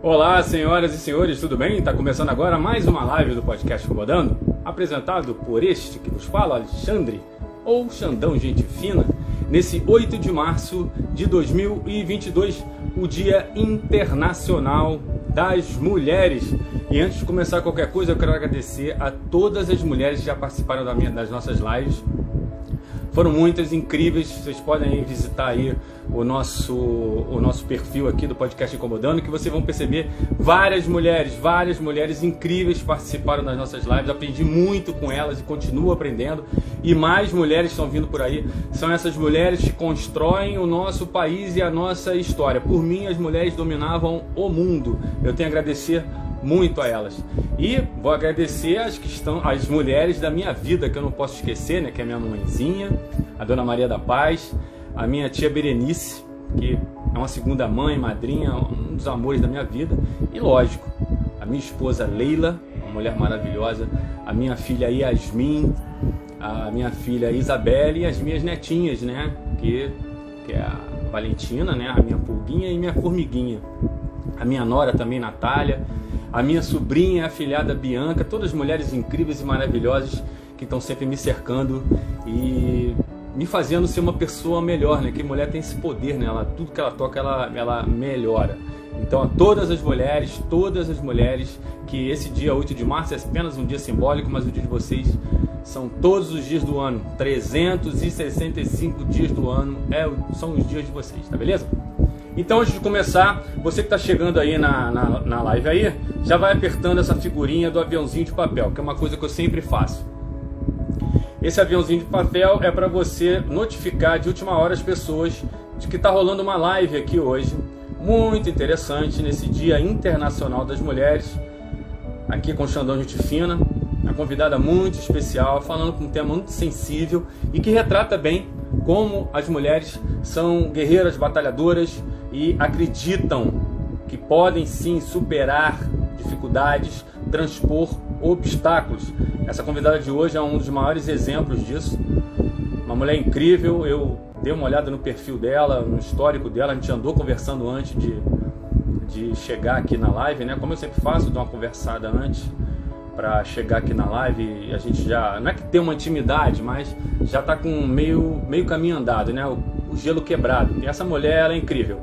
Olá, senhoras e senhores, tudo bem? Está começando agora mais uma live do podcast Incomodando, apresentado por este que vos fala, Alexandre, ou Xandão Gente Fina, nesse 8 de março de 2022, o Dia Internacional das Mulheres. E antes de começar qualquer coisa, eu quero agradecer a todas as mulheres que já participaram da minha, das nossas lives foram muitas incríveis. Vocês podem visitar aí o nosso, o nosso perfil aqui do podcast Incomodando, que vocês vão perceber várias mulheres, várias mulheres incríveis participaram das nossas lives. Aprendi muito com elas e continuo aprendendo. E mais mulheres estão vindo por aí. São essas mulheres que constroem o nosso país e a nossa história. Por mim, as mulheres dominavam o mundo. Eu tenho a agradecer muito a elas. E vou agradecer as que estão, as mulheres da minha vida que eu não posso esquecer, né? Que é a minha mãezinha, a Dona Maria da Paz, a minha tia Berenice, que é uma segunda mãe, madrinha, um dos amores da minha vida. E lógico, a minha esposa Leila, uma mulher maravilhosa, a minha filha Yasmin, a minha filha Isabelle e as minhas netinhas, né? Que, que é a Valentina, né? A minha pulguinha e minha formiguinha. A minha nora também, Natália a minha sobrinha, a afilhada Bianca, todas mulheres incríveis e maravilhosas que estão sempre me cercando e me fazendo ser uma pessoa melhor, né? Que mulher tem esse poder, né? Ela, tudo que ela toca, ela, ela melhora. Então, a todas as mulheres, todas as mulheres, que esse dia 8 de março é apenas um dia simbólico, mas o dia de vocês são todos os dias do ano. 365 dias do ano é, são os dias de vocês, tá beleza? Então, antes de começar, você que está chegando aí na, na, na live aí, já vai apertando essa figurinha do aviãozinho de papel, que é uma coisa que eu sempre faço. Esse aviãozinho de papel é para você notificar de última hora as pessoas de que está rolando uma live aqui hoje, muito interessante, nesse Dia Internacional das Mulheres, aqui com o Xandão Gente Fina, uma convidada muito especial, falando com um tema muito sensível e que retrata bem como as mulheres são guerreiras batalhadoras e acreditam que podem sim superar dificuldades, transpor obstáculos. Essa convidada de hoje é um dos maiores exemplos disso. Uma mulher incrível, eu dei uma olhada no perfil dela, no histórico dela, a gente andou conversando antes de, de chegar aqui na live, né? Como eu sempre faço, dou uma conversada antes para chegar aqui na live a gente já não é que tem uma intimidade, mas já está com meio meio caminho andado, né? O, o gelo quebrado. E essa mulher ela é incrível.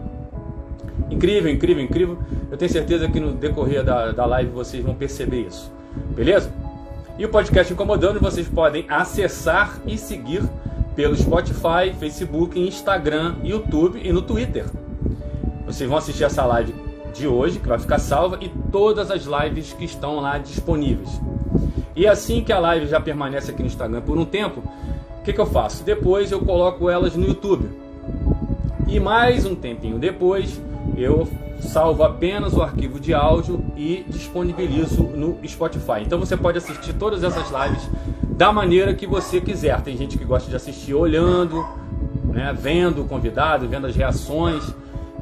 Incrível, incrível, incrível. Eu tenho certeza que no decorrer da, da live vocês vão perceber isso. Beleza? E o podcast Incomodando vocês podem acessar e seguir pelo Spotify, Facebook, Instagram, YouTube e no Twitter. Vocês vão assistir essa live de hoje, que vai ficar salva, e todas as lives que estão lá disponíveis. E assim que a live já permanece aqui no Instagram por um tempo, o que, que eu faço? Depois eu coloco elas no YouTube. E mais um tempinho depois, eu salvo apenas o arquivo de áudio e disponibilizo no Spotify. Então você pode assistir todas essas lives da maneira que você quiser. Tem gente que gosta de assistir olhando, né, vendo o convidado, vendo as reações.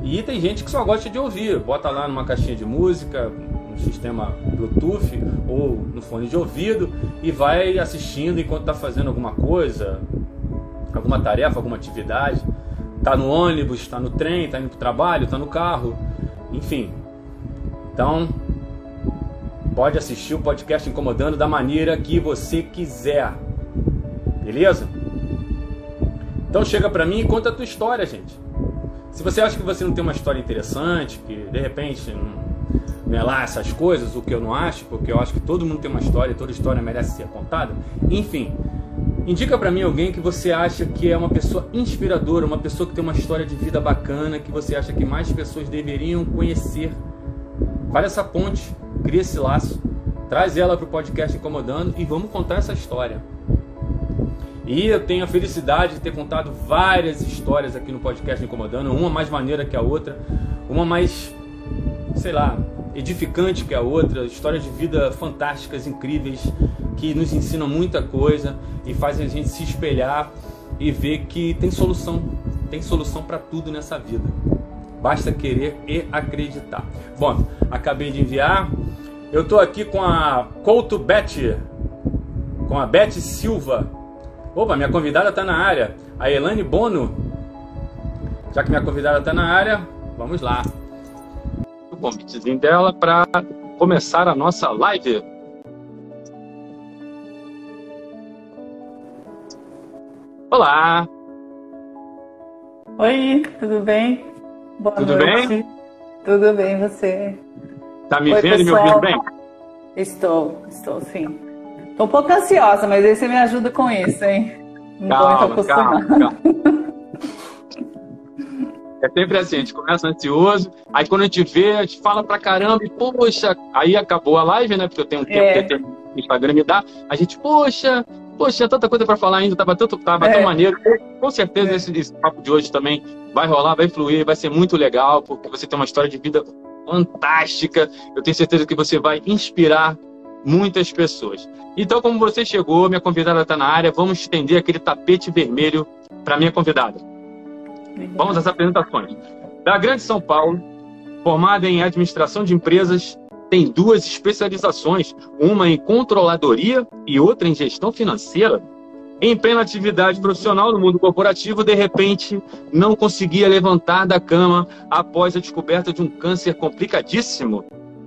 E tem gente que só gosta de ouvir. Bota lá numa caixinha de música, no sistema Bluetooth ou no fone de ouvido e vai assistindo enquanto está fazendo alguma coisa, alguma tarefa, alguma atividade. Tá no ônibus, está no trem, está indo para o trabalho, está no carro, enfim. Então, pode assistir o podcast Incomodando da maneira que você quiser. Beleza? Então chega para mim e conta a tua história, gente. Se você acha que você não tem uma história interessante, que de repente não, não é lá essas coisas, o que eu não acho, porque eu acho que todo mundo tem uma história, toda história merece ser contada. Enfim, Indica para mim alguém que você acha que é uma pessoa inspiradora, uma pessoa que tem uma história de vida bacana, que você acha que mais pessoas deveriam conhecer. Faz essa ponte, cria esse laço, traz ela para o podcast Incomodando e vamos contar essa história. E eu tenho a felicidade de ter contado várias histórias aqui no podcast Incomodando, uma mais maneira que a outra, uma mais, sei lá, edificante que a outra, histórias de vida fantásticas, incríveis, que nos ensinam muita coisa e fazem a gente se espelhar e ver que tem solução, tem solução para tudo nessa vida. Basta querer e acreditar. Bom, acabei de enviar. Eu estou aqui com a Couto Beth, com a Beth Silva. Opa, minha convidada está na área. A Elane Bono. Já que minha convidada está na área, vamos lá convitezinho dela para começar a nossa live. Olá! Oi, tudo bem? Boa tudo noite. bem? Tudo bem, você? Tá me Oi, vendo e me ouvindo bem? Estou, estou sim. Tô um pouco ansiosa, mas aí você me ajuda com isso, hein? Não calma, calma, calma. É sempre assim, a gente começa ansioso, aí quando a gente vê, a gente fala pra caramba, e poxa, aí acabou a live, né? Porque eu tenho um tempo é. que o Instagram me dá, a gente, poxa, poxa, tinha tanta coisa para falar ainda, tava, tanto, tava é. tão maneiro. Com certeza é. esse, esse, papo de hoje também vai rolar, vai fluir, vai ser muito legal, porque você tem uma história de vida fantástica. Eu tenho certeza que você vai inspirar muitas pessoas. Então, como você chegou, minha convidada está na área, vamos estender aquele tapete vermelho para minha convidada. Vamos às apresentações. Da Grande São Paulo, formada em administração de empresas, tem duas especializações, uma em controladoria e outra em gestão financeira. Em plena atividade profissional no mundo corporativo, de repente, não conseguia levantar da cama após a descoberta de um câncer complicadíssimo.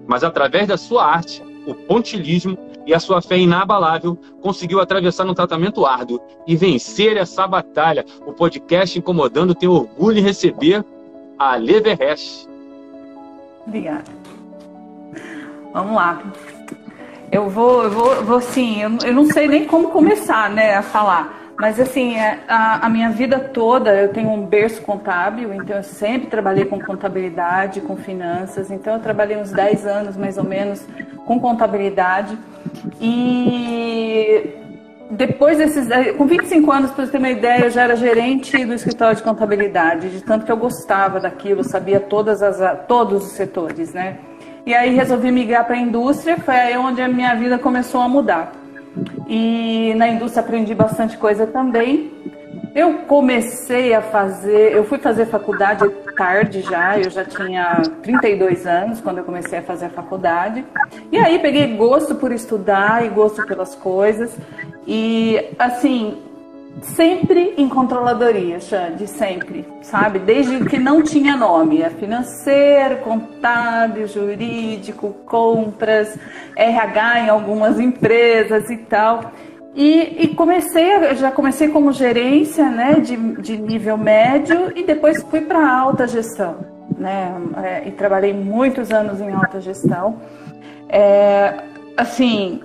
Mas através da sua arte, o pontilismo e a sua fé inabalável, conseguiu atravessar um tratamento árduo e vencer essa batalha. O podcast Incomodando tem orgulho em receber a Leverest. Obrigada. Vamos lá. Eu vou, eu vou, vou sim, eu, eu não sei nem como começar, né, a falar. Mas assim, é, a, a, minha vida toda eu tenho um berço contábil, então eu sempre trabalhei com contabilidade, com finanças. Então eu trabalhei uns 10 anos mais ou menos com contabilidade. E depois desses. Com 25 anos, para você ter uma ideia, eu já era gerente do escritório de contabilidade, de tanto que eu gostava daquilo, sabia todas as, todos os setores, né? E aí resolvi migrar para a indústria, foi aí onde a minha vida começou a mudar. E na indústria aprendi bastante coisa também. Eu comecei a fazer, eu fui fazer faculdade tarde já, eu já tinha 32 anos quando eu comecei a fazer a faculdade. E aí peguei gosto por estudar e gosto pelas coisas. E assim, sempre em controladoria, Xande, sempre, sabe? Desde que não tinha nome, é financeiro, contábil, jurídico, compras, RH em algumas empresas e tal. E, e, comecei, já comecei como gerência, né, de, de nível médio e depois fui para alta gestão, né, é, e trabalhei muitos anos em alta gestão. É, assim,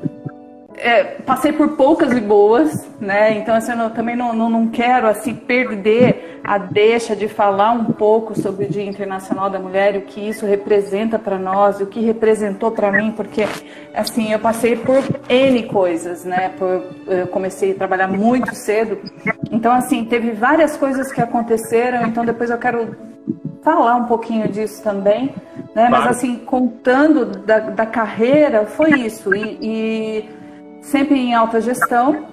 é, passei por poucas e boas, né? Então assim, eu também não, não, não, quero assim perder a deixa de falar um pouco sobre o Dia Internacional da Mulher, o que isso representa para nós, o que representou para mim, porque assim eu passei por n coisas, né? Por, eu comecei a trabalhar muito cedo, então assim teve várias coisas que aconteceram. Então depois eu quero falar um pouquinho disso também, né? Claro. Mas assim contando da, da carreira foi isso e, e sempre em alta gestão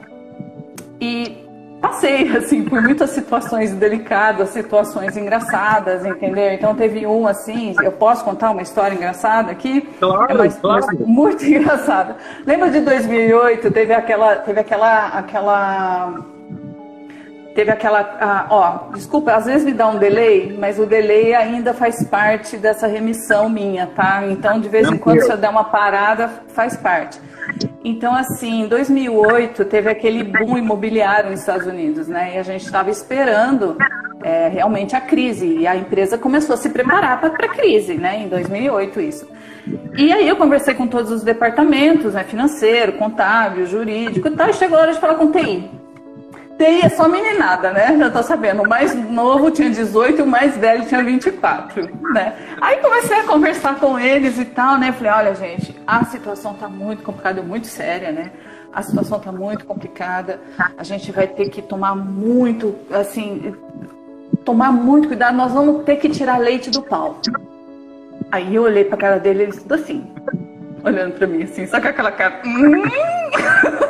e passei assim por muitas situações delicadas, situações engraçadas, entendeu? Então teve um assim, eu posso contar uma história engraçada aqui? Claro, é uma claro. muito engraçada. Lembra de 2008? Teve aquela, teve aquela, aquela teve aquela, ah, ó, desculpa, às vezes me dá um delay, mas o delay ainda faz parte dessa remissão minha, tá? Então de vez em quando se eu der uma parada, faz parte. Então, assim, em 2008 teve aquele boom imobiliário nos Estados Unidos, né? E a gente estava esperando é, realmente a crise. E a empresa começou a se preparar para a crise, né? Em 2008, isso. E aí eu conversei com todos os departamentos, né? Financeiro, contábil, jurídico e tal. E chegou a hora de falar com TI. TI é só meninada, né? Já tô sabendo. O mais novo tinha 18 e o mais velho tinha 24, né? Aí comecei a conversar com eles e tal, né? Falei, olha, gente, a situação tá muito complicada, muito séria, né? A situação tá muito complicada. A gente vai ter que tomar muito, assim, tomar muito cuidado. Nós vamos ter que tirar leite do pau. Aí eu olhei pra cara dele e ele tudo assim, olhando pra mim, assim, só com aquela cara. Hum?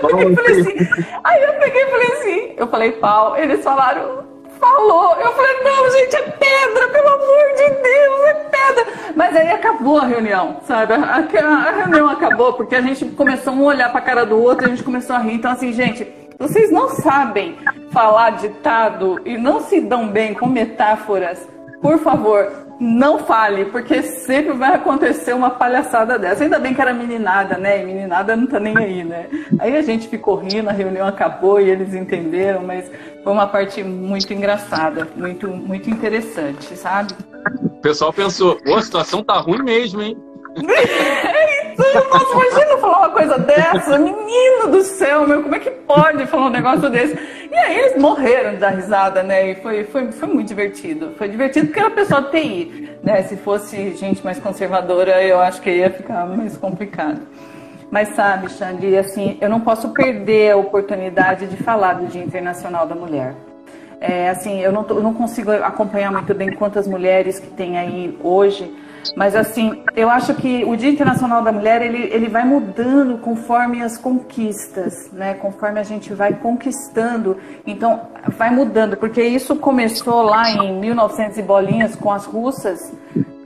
falei assim, aí eu peguei e falei assim, eu falei pau, eles falaram, falou. Eu falei, não, gente, é pedra, pelo amor de Deus, é pedra. Mas aí acabou a reunião, sabe? A, a reunião acabou porque a gente começou a um olhar pra cara do outro, a gente começou a rir. Então, assim, gente, vocês não sabem falar ditado e não se dão bem com metáforas por favor, não fale, porque sempre vai acontecer uma palhaçada dessa. Ainda bem que era meninada, né? E meninada não tá nem aí, né? Aí a gente ficou rindo, a reunião acabou e eles entenderam, mas foi uma parte muito engraçada, muito, muito interessante, sabe? O pessoal pensou, pô, a situação tá ruim mesmo, hein? Nossa, imagina falar uma coisa dessa, menino do céu, meu, como é que pode falar um negócio desse? E aí eles morreram dar risada, né? E foi, foi, foi muito divertido. Foi divertido porque era pessoal de TI, né? Se fosse gente mais conservadora, eu acho que ia ficar mais complicado. Mas sabe, Xande, assim, eu não posso perder a oportunidade de falar do Dia Internacional da Mulher. É, assim, eu não, eu não consigo acompanhar muito bem quantas mulheres que tem aí hoje, mas assim, eu acho que o Dia Internacional da Mulher ele, ele vai mudando conforme as conquistas, né? Conforme a gente vai conquistando, então vai mudando, porque isso começou lá em 1900 e bolinhas com as russas,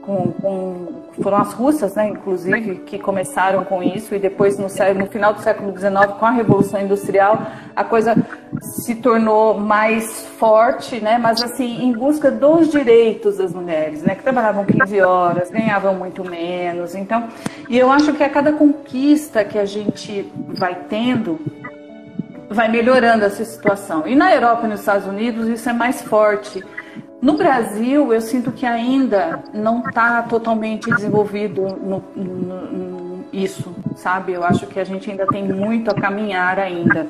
com, com, foram as russas, né, inclusive, que começaram com isso e depois no, no, final do século XIX, com a Revolução Industrial, a coisa se tornou mais forte, né, mas assim, em busca dos direitos das mulheres, né, que trabalhavam 15 horas, ganhavam muito menos, então, e eu acho que a cada conquista que a gente vai tendo, vai melhorando essa situação. E na Europa e nos Estados Unidos isso é mais forte. No Brasil, eu sinto que ainda não está totalmente desenvolvido no, no, no, isso, sabe? Eu acho que a gente ainda tem muito a caminhar ainda.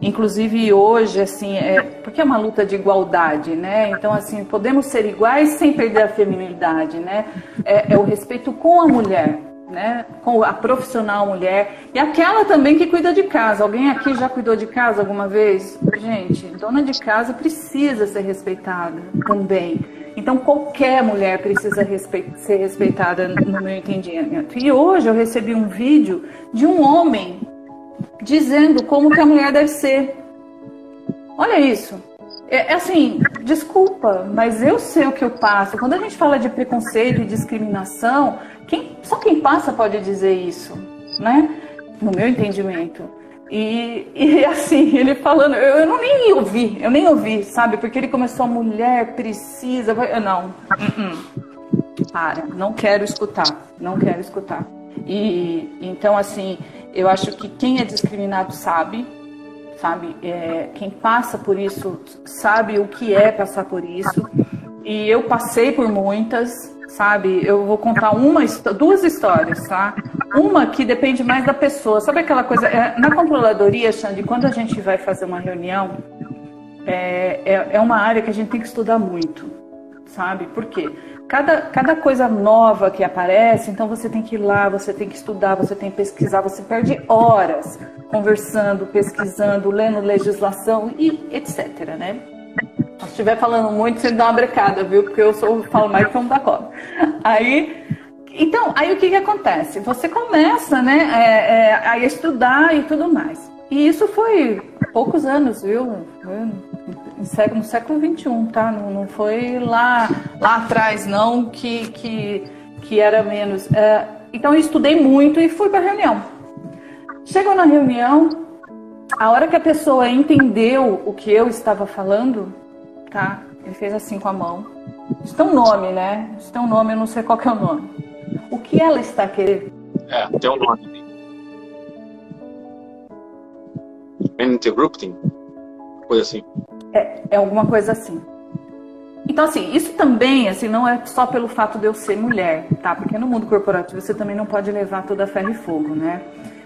Inclusive hoje, assim, é, porque é uma luta de igualdade, né? Então, assim, podemos ser iguais sem perder a feminilidade, né? É, é o respeito com a mulher, né? Com a profissional mulher e aquela também que cuida de casa. Alguém aqui já cuidou de casa alguma vez? Gente, dona de casa precisa ser respeitada também. Então qualquer mulher precisa ser respeitada no meu entendimento. E hoje eu recebi um vídeo de um homem dizendo como que a mulher deve ser. Olha isso. É, é, assim, desculpa, mas eu sei o que eu passo. Quando a gente fala de preconceito e discriminação, quem, só quem passa pode dizer isso, né? No meu entendimento. E, e assim, ele falando, eu, eu não nem ouvi, eu nem ouvi, sabe? Porque ele começou, a mulher precisa. Eu, não, uh -uh. para, não quero escutar, não quero escutar. E então, assim, eu acho que quem é discriminado sabe, sabe? É, quem passa por isso sabe o que é passar por isso. E eu passei por muitas, sabe? Eu vou contar uma, duas histórias, tá? Uma que depende mais da pessoa. Sabe aquela coisa? É, na controladoria, Xande, quando a gente vai fazer uma reunião, é, é, é uma área que a gente tem que estudar muito, sabe? Por quê? Cada, cada coisa nova que aparece, então você tem que ir lá, você tem que estudar, você tem que pesquisar, você perde horas conversando, pesquisando, lendo legislação e etc, né? Se estiver falando muito, você dá uma brecada, viu? Porque eu sou, falo mais que um da cobra. Aí, então, aí o que, que acontece? Você começa, né, é, é, a estudar e tudo mais. E isso foi poucos anos, viu? No século XXI, tá? Não, não foi lá, lá atrás, não, que, que, que era menos. É, então eu estudei muito e fui para a reunião. Chegou na reunião, a hora que a pessoa entendeu o que eu estava falando, tá? Ele fez assim com a mão. Isso tem um nome, né? Isso tem um nome, eu não sei qual é o nome. O que ela está querendo? É, tem um nome. Interrupting? Coisa assim. É, é alguma coisa assim. Então, assim, isso também, assim, não é só pelo fato de eu ser mulher, tá? Porque no mundo corporativo você também não pode levar toda a ferro e fogo, né?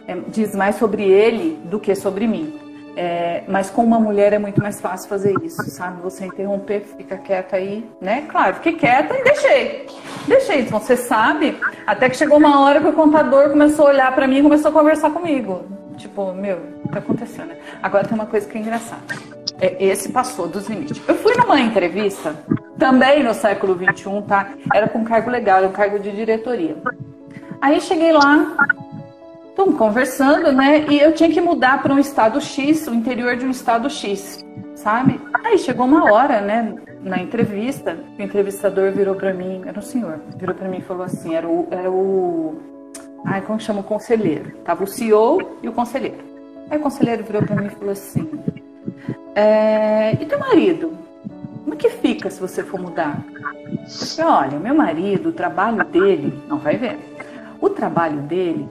É, diz mais sobre ele do que sobre mim. É, mas com uma mulher é muito mais fácil fazer isso, sabe? Você interromper, fica quieta aí, né? Claro, fiquei quieta e deixei. Deixei. Então, você sabe, até que chegou uma hora que o contador começou a olhar para mim e começou a conversar comigo. Tipo, meu, o que tá acontecendo? Agora tem uma coisa que é engraçada. É, esse passou dos limites. Eu fui numa entrevista, também no século XXI, tá? Era com cargo legal, era um cargo de diretoria. Aí cheguei lá, estamos conversando, né? E eu tinha que mudar para um estado X, o interior de um estado X, sabe? Aí chegou uma hora, né? Na entrevista, o entrevistador virou para mim, era um senhor, virou para mim e falou assim: era o, era o Ai, como chama o conselheiro? Tava o CEO e o conselheiro. Aí o conselheiro virou para mim e falou assim: é, E teu marido? como que fica se você for mudar? Eu falei, olha, meu marido, o trabalho dele, não vai ver, o trabalho dele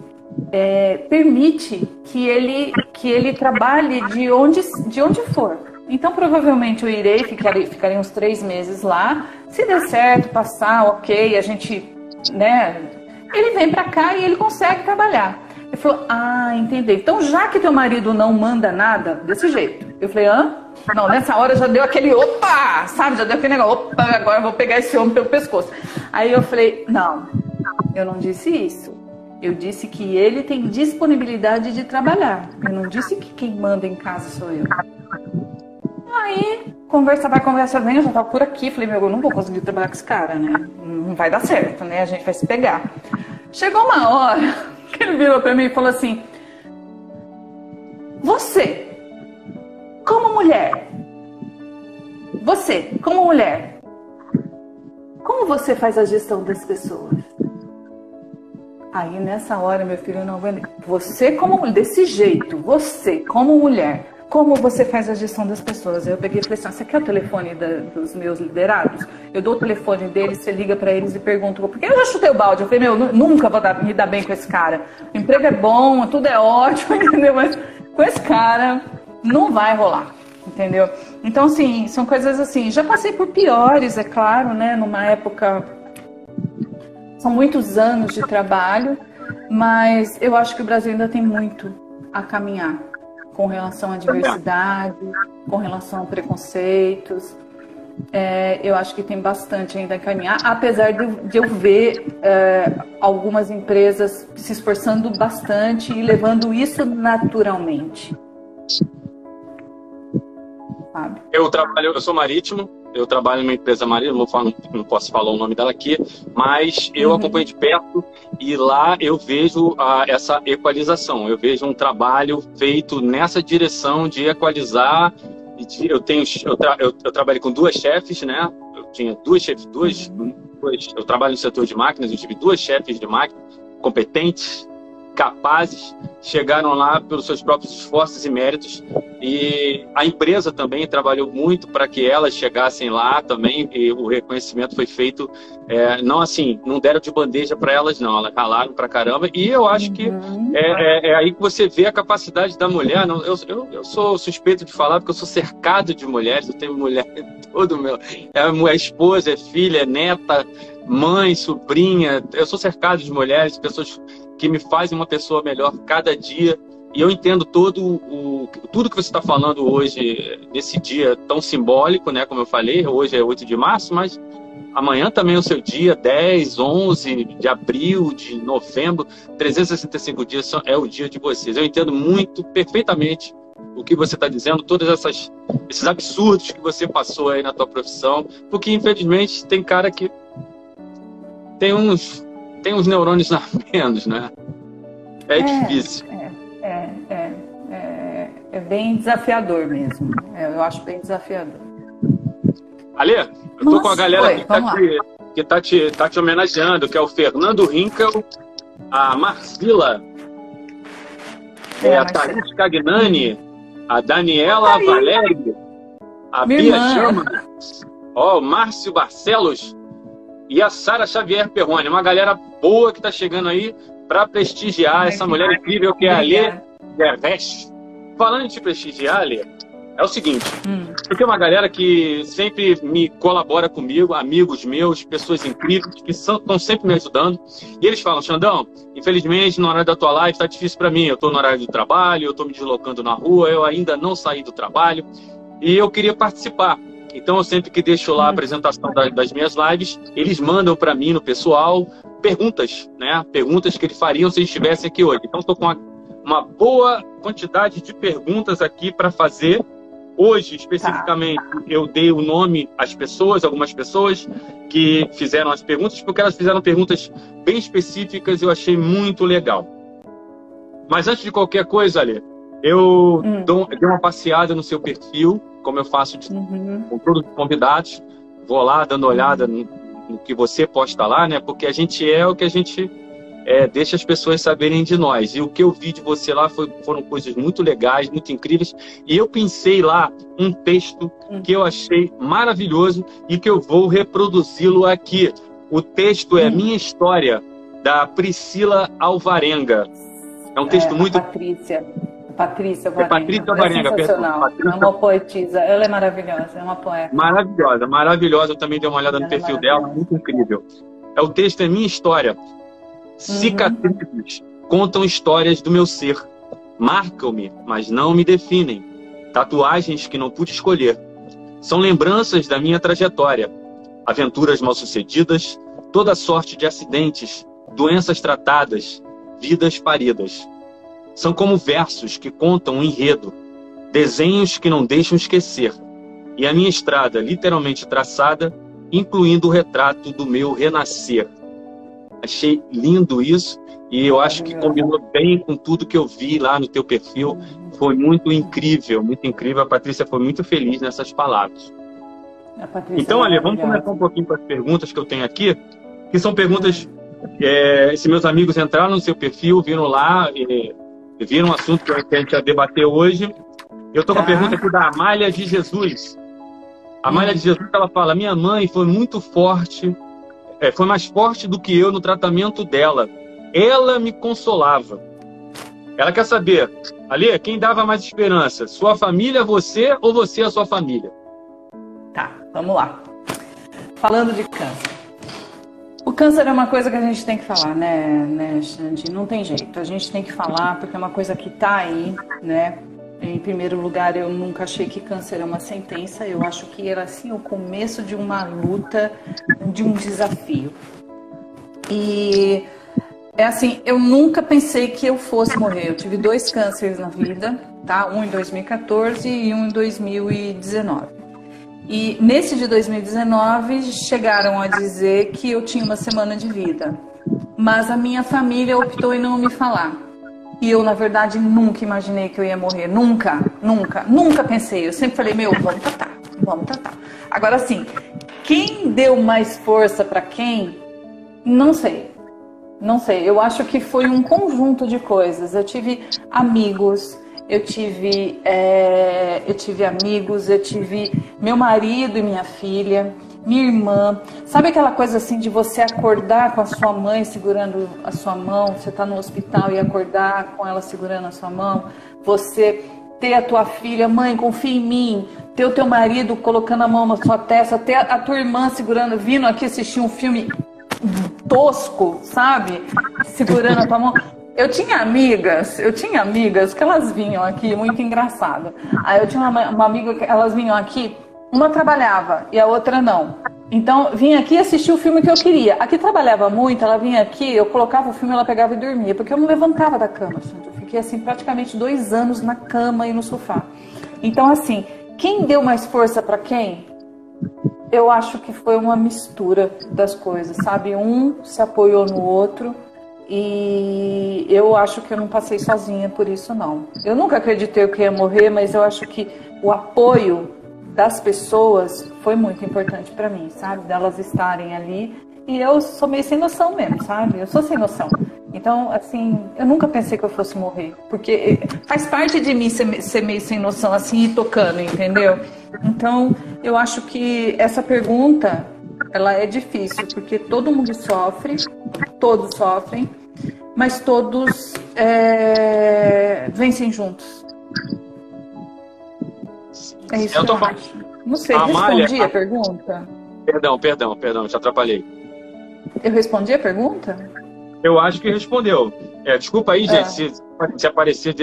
é, permite que ele, que ele trabalhe de onde, de onde for. Então, provavelmente eu irei, ficarei, ficarei uns três meses lá. Se der certo, passar, ok, a gente, né? Ele vem para cá e ele consegue trabalhar. Ele falou, ah, entendi. Então, já que teu marido não manda nada, desse jeito. Eu falei, hã? Não, nessa hora já deu aquele opa, sabe? Já deu aquele negócio, opa, agora eu vou pegar esse homem pelo pescoço. Aí eu falei, não, eu não disse isso. Eu disse que ele tem disponibilidade de trabalhar. Eu não disse que quem manda em casa sou eu. Aí, conversa vai, conversa vem, eu já tava por aqui. Falei, meu, eu não vou conseguir trabalhar com esse cara, né? Não vai dar certo, né? A gente vai se pegar. Chegou uma hora que ele virou pra mim e falou assim: Você, como mulher, você, como mulher, como você faz a gestão das pessoas? Aí nessa hora, meu filho, não aguentei. Você como desse jeito, você como mulher, como você faz a gestão das pessoas? Eu peguei e falei assim: você quer o telefone da, dos meus liderados? Eu dou o telefone deles, você liga para eles e pergunta. Porque eu já chutei o balde. Eu falei: meu, nunca vou dar, me dar bem com esse cara. O emprego é bom, tudo é ótimo, entendeu? Mas com esse cara não vai rolar. Entendeu? Então, assim, são coisas assim. Já passei por piores, é claro, né? Numa época são muitos anos de trabalho, mas eu acho que o Brasil ainda tem muito a caminhar com relação à diversidade, com relação a preconceitos. É, eu acho que tem bastante ainda a caminhar, apesar de, de eu ver é, algumas empresas se esforçando bastante e levando isso naturalmente. Sabe? Eu trabalho, eu sou marítimo, eu trabalho numa empresa marítima, não, não posso falar o nome dela aqui, mas eu uhum. acompanho de perto e lá eu vejo a, essa equalização. Eu vejo um trabalho feito nessa direção de equalizar. De, eu tenho, eu, tra, eu, eu trabalhei com duas chefes, né? Eu tinha duas chefes, duas, duas, eu trabalho no setor de máquinas, eu tive duas chefes de máquina competentes, capazes, chegaram lá pelos seus próprios esforços e méritos. E a empresa também trabalhou muito para que elas chegassem lá também. E o reconhecimento foi feito, é, não assim, não deram de bandeja para elas, não. Elas ralaram para caramba. E eu acho que uhum. é, é, é, aí que você vê a capacidade da mulher. Não, eu, eu, eu, sou suspeito de falar porque eu sou cercado de mulheres. Eu tenho mulher todo meu. É, é esposa, é filha, é neta, mãe, sobrinha. Eu sou cercado de mulheres, pessoas que me fazem uma pessoa melhor cada dia. E eu entendo todo o tudo que você está falando hoje nesse dia tão simbólico, né? Como eu falei, hoje é 8 de março, mas amanhã também é o seu dia, 10, 11 de abril, de novembro, 365 dias é o dia de vocês. Eu entendo muito, perfeitamente o que você está dizendo, todos essas, esses absurdos que você passou aí na tua profissão, porque infelizmente tem cara que tem uns tem uns neurônios a menos, né? É, é difícil. É, é, é, é, é, bem desafiador mesmo. É, eu acho bem desafiador. Ale, eu tô Nossa, com a galera foi, que, tá te, que tá, te, tá te homenageando, que é o Fernando Rinkel, a Marcila, é, é a Thaís Cagnani, a Daniela Valério, a Bia Chama, ó, o Márcio Barcelos, e a Sara Xavier Perrone, uma galera boa que está chegando aí para prestigiar essa mulher incrível que é a Lê Gervais. Falando de prestigiar, Lê, é o seguinte, hum. eu tenho uma galera que sempre me colabora comigo, amigos meus, pessoas incríveis, que estão sempre me ajudando, e eles falam, Xandão, infelizmente na hora da tua live está difícil para mim, eu estou no horário do trabalho, eu estou me deslocando na rua, eu ainda não saí do trabalho, e eu queria participar. Então, eu sempre que deixo lá a apresentação das minhas lives, eles mandam para mim, no pessoal, perguntas, né? Perguntas que eles fariam se eles estivessem aqui hoje. Então, estou com uma, uma, boa quantidade de perguntas aqui para fazer. Hoje, especificamente, eu dei o nome às pessoas, algumas pessoas que fizeram as perguntas, porque elas fizeram perguntas bem específicas e eu achei muito legal. Mas antes de qualquer coisa, Ale, eu hum. dou, dei uma passeada no seu perfil, como eu faço de, uhum. com todos os convidados. Vou lá dando olhada uhum. no, no, que você posta lá, né? Porque a gente é o que a gente é, deixa as pessoas saberem de nós. E o que eu vi de você lá foi, foram coisas muito legais, muito incríveis. E eu pensei lá um texto que eu achei maravilhoso e que eu vou reproduzi-lo aqui. O texto é Minha História, da Priscila Alvarenga. É um texto é, muito. Patrícia. Patrícia Alvarenga. É Patrícia Alvarenga, é sensacional. Patrícia... É uma poetisa. Ela é maravilhosa, é uma poeta. Maravilhosa, maravilhosa. Eu também dei uma olhada no Ela é perfil é dela, muito incrível. É o texto é minha história. Cicatrizes uhum. contam histórias do meu ser. Marcam-me, mas não me definem. Tatuagens que não pude escolher. São lembranças da minha trajetória. Aventuras mal-sucedidas, toda sorte de acidentes, doenças tratadas, vidas paridas. São como versos que contam um enredo, desenhos que não deixam esquecer. E a minha estrada, literalmente traçada, incluindo o retrato do meu renascer. Achei lindo isso e eu acho que combinou bem com tudo que eu vi lá no teu perfil. Foi muito incrível, muito incrível. A Patrícia foi muito feliz nessas palavras. Então, olha, vamos começar um pouquinho com as perguntas que eu tenho aqui, que são perguntas. É, se meus amigos entraram no seu perfil, viram lá, e, viram um assunto que a gente ia debater hoje. Eu estou com a tá. pergunta aqui da Amália de Jesus. A Amália hum. de Jesus ela fala: Minha mãe foi muito forte é, foi mais forte do que eu no tratamento dela. Ela me consolava. Ela quer saber, ali, quem dava mais esperança? Sua família, você ou você a sua família? Tá, vamos lá. Falando de câncer. O câncer é uma coisa que a gente tem que falar, né, né? Não tem jeito. A gente tem que falar porque é uma coisa que tá aí, né? Em primeiro lugar, eu nunca achei que câncer é uma sentença. Eu acho que era assim o começo de uma luta, de um desafio. E é assim, eu nunca pensei que eu fosse morrer. Eu tive dois cânceres na vida, tá? Um em 2014 e um em 2019. E nesse de 2019 chegaram a dizer que eu tinha uma semana de vida. Mas a minha família optou em não me falar. E eu, na verdade, nunca imaginei que eu ia morrer. Nunca, nunca, nunca pensei. Eu sempre falei, meu, vamos tratar, vamos tratar. Agora, assim, quem deu mais força para quem? Não sei. Não sei. Eu acho que foi um conjunto de coisas. Eu tive amigos, eu tive, é, eu tive amigos, eu tive meu marido e minha filha minha irmã. Sabe aquela coisa assim de você acordar com a sua mãe segurando a sua mão, você está no hospital e acordar com ela segurando a sua mão, você ter a tua filha, mãe, confia em mim, ter o teu marido colocando a mão na sua testa, ter a tua irmã segurando, vindo aqui assistir um filme tosco, sabe? Segurando a tua mão. Eu tinha amigas, eu tinha amigas que elas vinham aqui, muito engraçado. Aí eu tinha uma, uma amiga que elas vinham aqui uma trabalhava e a outra não. Então, vinha aqui assistir o filme que eu queria. Aqui trabalhava muito, ela vinha aqui, eu colocava o filme, ela pegava e dormia, porque eu não levantava da cama. Gente. Eu fiquei assim praticamente dois anos na cama e no sofá. Então, assim, quem deu mais força para quem? Eu acho que foi uma mistura das coisas, sabe? Um se apoiou no outro e eu acho que eu não passei sozinha por isso, não. Eu nunca acreditei que ia morrer, mas eu acho que o apoio das pessoas foi muito importante para mim, sabe? Delas estarem ali. E eu sou meio sem noção mesmo, sabe? Eu sou sem noção. Então, assim, eu nunca pensei que eu fosse morrer. Porque faz parte de mim ser, ser meio sem noção, assim, e tocando, entendeu? Então, eu acho que essa pergunta, ela é difícil, porque todo mundo sofre, todos sofrem, mas todos é, vencem juntos. É isso eu tô falando. Não sei, a respondi a pergunta? Perdão, perdão, perdão, te atrapalhei. Eu respondi a pergunta? Eu acho que respondeu. É, desculpa aí, gente, é. se, se aparecer,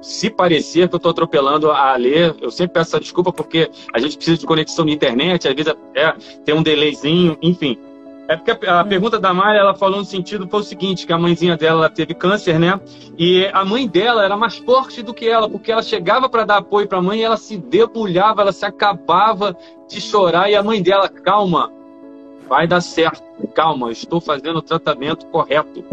se parecer que eu estou atropelando a ler, eu sempre peço essa desculpa porque a gente precisa de conexão na internet, às vezes é, tem um delayzinho, enfim. É porque a, hum. pergunta da Mari, ela falou no sentido, foi o seguinte, que a mãezinha dela teve câncer, né? E a mãe dela era mais forte do que ela, porque ela chegava para dar apoio para a mãe e ela se debulhava, ela se acabava de chorar e a mãe dela, calma, vai dar certo, calma, estou fazendo o tratamento correto.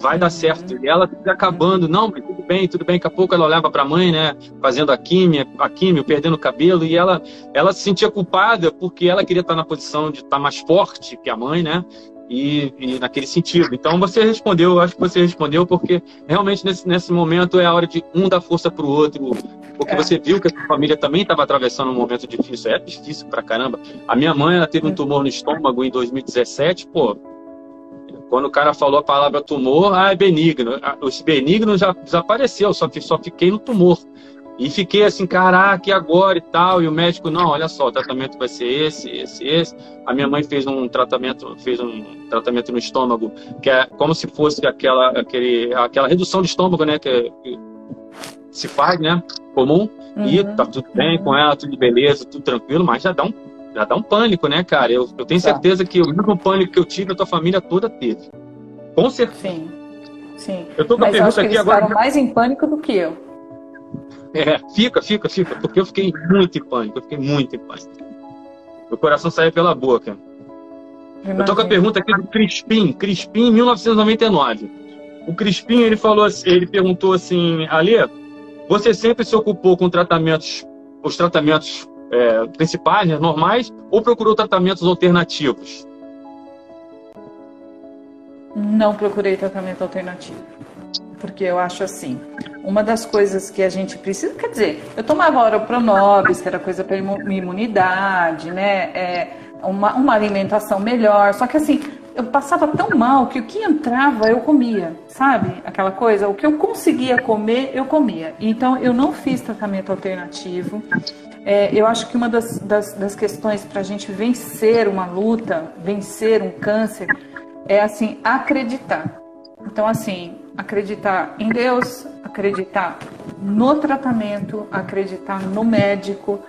vai dar certo. E ela fica acabando, não, mas bem, tudo bem. Daqui a pouco ela olhava para a mãe, né, fazendo a químia, a químio, perdendo o cabelo, e ela, ela se sentia culpada porque ela queria estar na posição de estar mais forte que a mãe, né? E, e, naquele sentido. Então você respondeu, eu acho que você respondeu, porque realmente nesse, nesse momento é a hora de um dar força para o outro, porque é. você viu que a sua família também estava atravessando um momento difícil. É difícil pra caramba. A minha mãe ela teve um tumor no estômago em 2017, pô. Quando o cara falou a palavra tumor, ah, é benigno. Esse benigno já desapareceu, só, só fiquei no tumor. E fiquei assim, caraca, e agora e tal? E o médico, não, olha só, o tratamento vai ser esse, esse, esse. A minha mãe fez um tratamento, fez um tratamento no estômago, que é como se fosse aquela, aquele, aquela redução de estômago, né? Que, que se faz, né? Comum. Uhum. E tá tudo bem com ela, tudo beleza, tudo tranquilo, mas já dá um, já dá um pânico, né, cara? Eu, eu tenho tá. certeza que o mesmo pânico que eu tive, a tua família toda teve. Com certeza. Sim. Sim. Eu tô com mas a pergunta aqui agora. mais em pânico do que eu. É, fica, fica, fica, porque eu fiquei muito em pânico, eu fiquei muito em pânico. Meu coração saiu pela boca. Eu tô com a pergunta aqui do Crispim, Crispim 1999. O Crispim, ele falou, ele perguntou assim, Alê, você sempre se ocupou com tratamentos, os tratamentos é, principais, né, normais, ou procurou tratamentos alternativos? Não procurei tratamento alternativo porque eu acho assim, uma das coisas que a gente precisa, quer dizer, eu tomava hora pronobis, que era coisa para imunidade, né? É, uma, uma alimentação melhor, só que assim, eu passava tão mal que o que entrava eu comia, sabe? Aquela coisa, o que eu conseguia comer, eu comia. Então eu não fiz tratamento alternativo. É, eu acho que uma das, das, das questões para a gente vencer uma luta, vencer um câncer, é assim, acreditar. Então, assim, acreditar em Deus, acreditar no tratamento, acreditar no médico.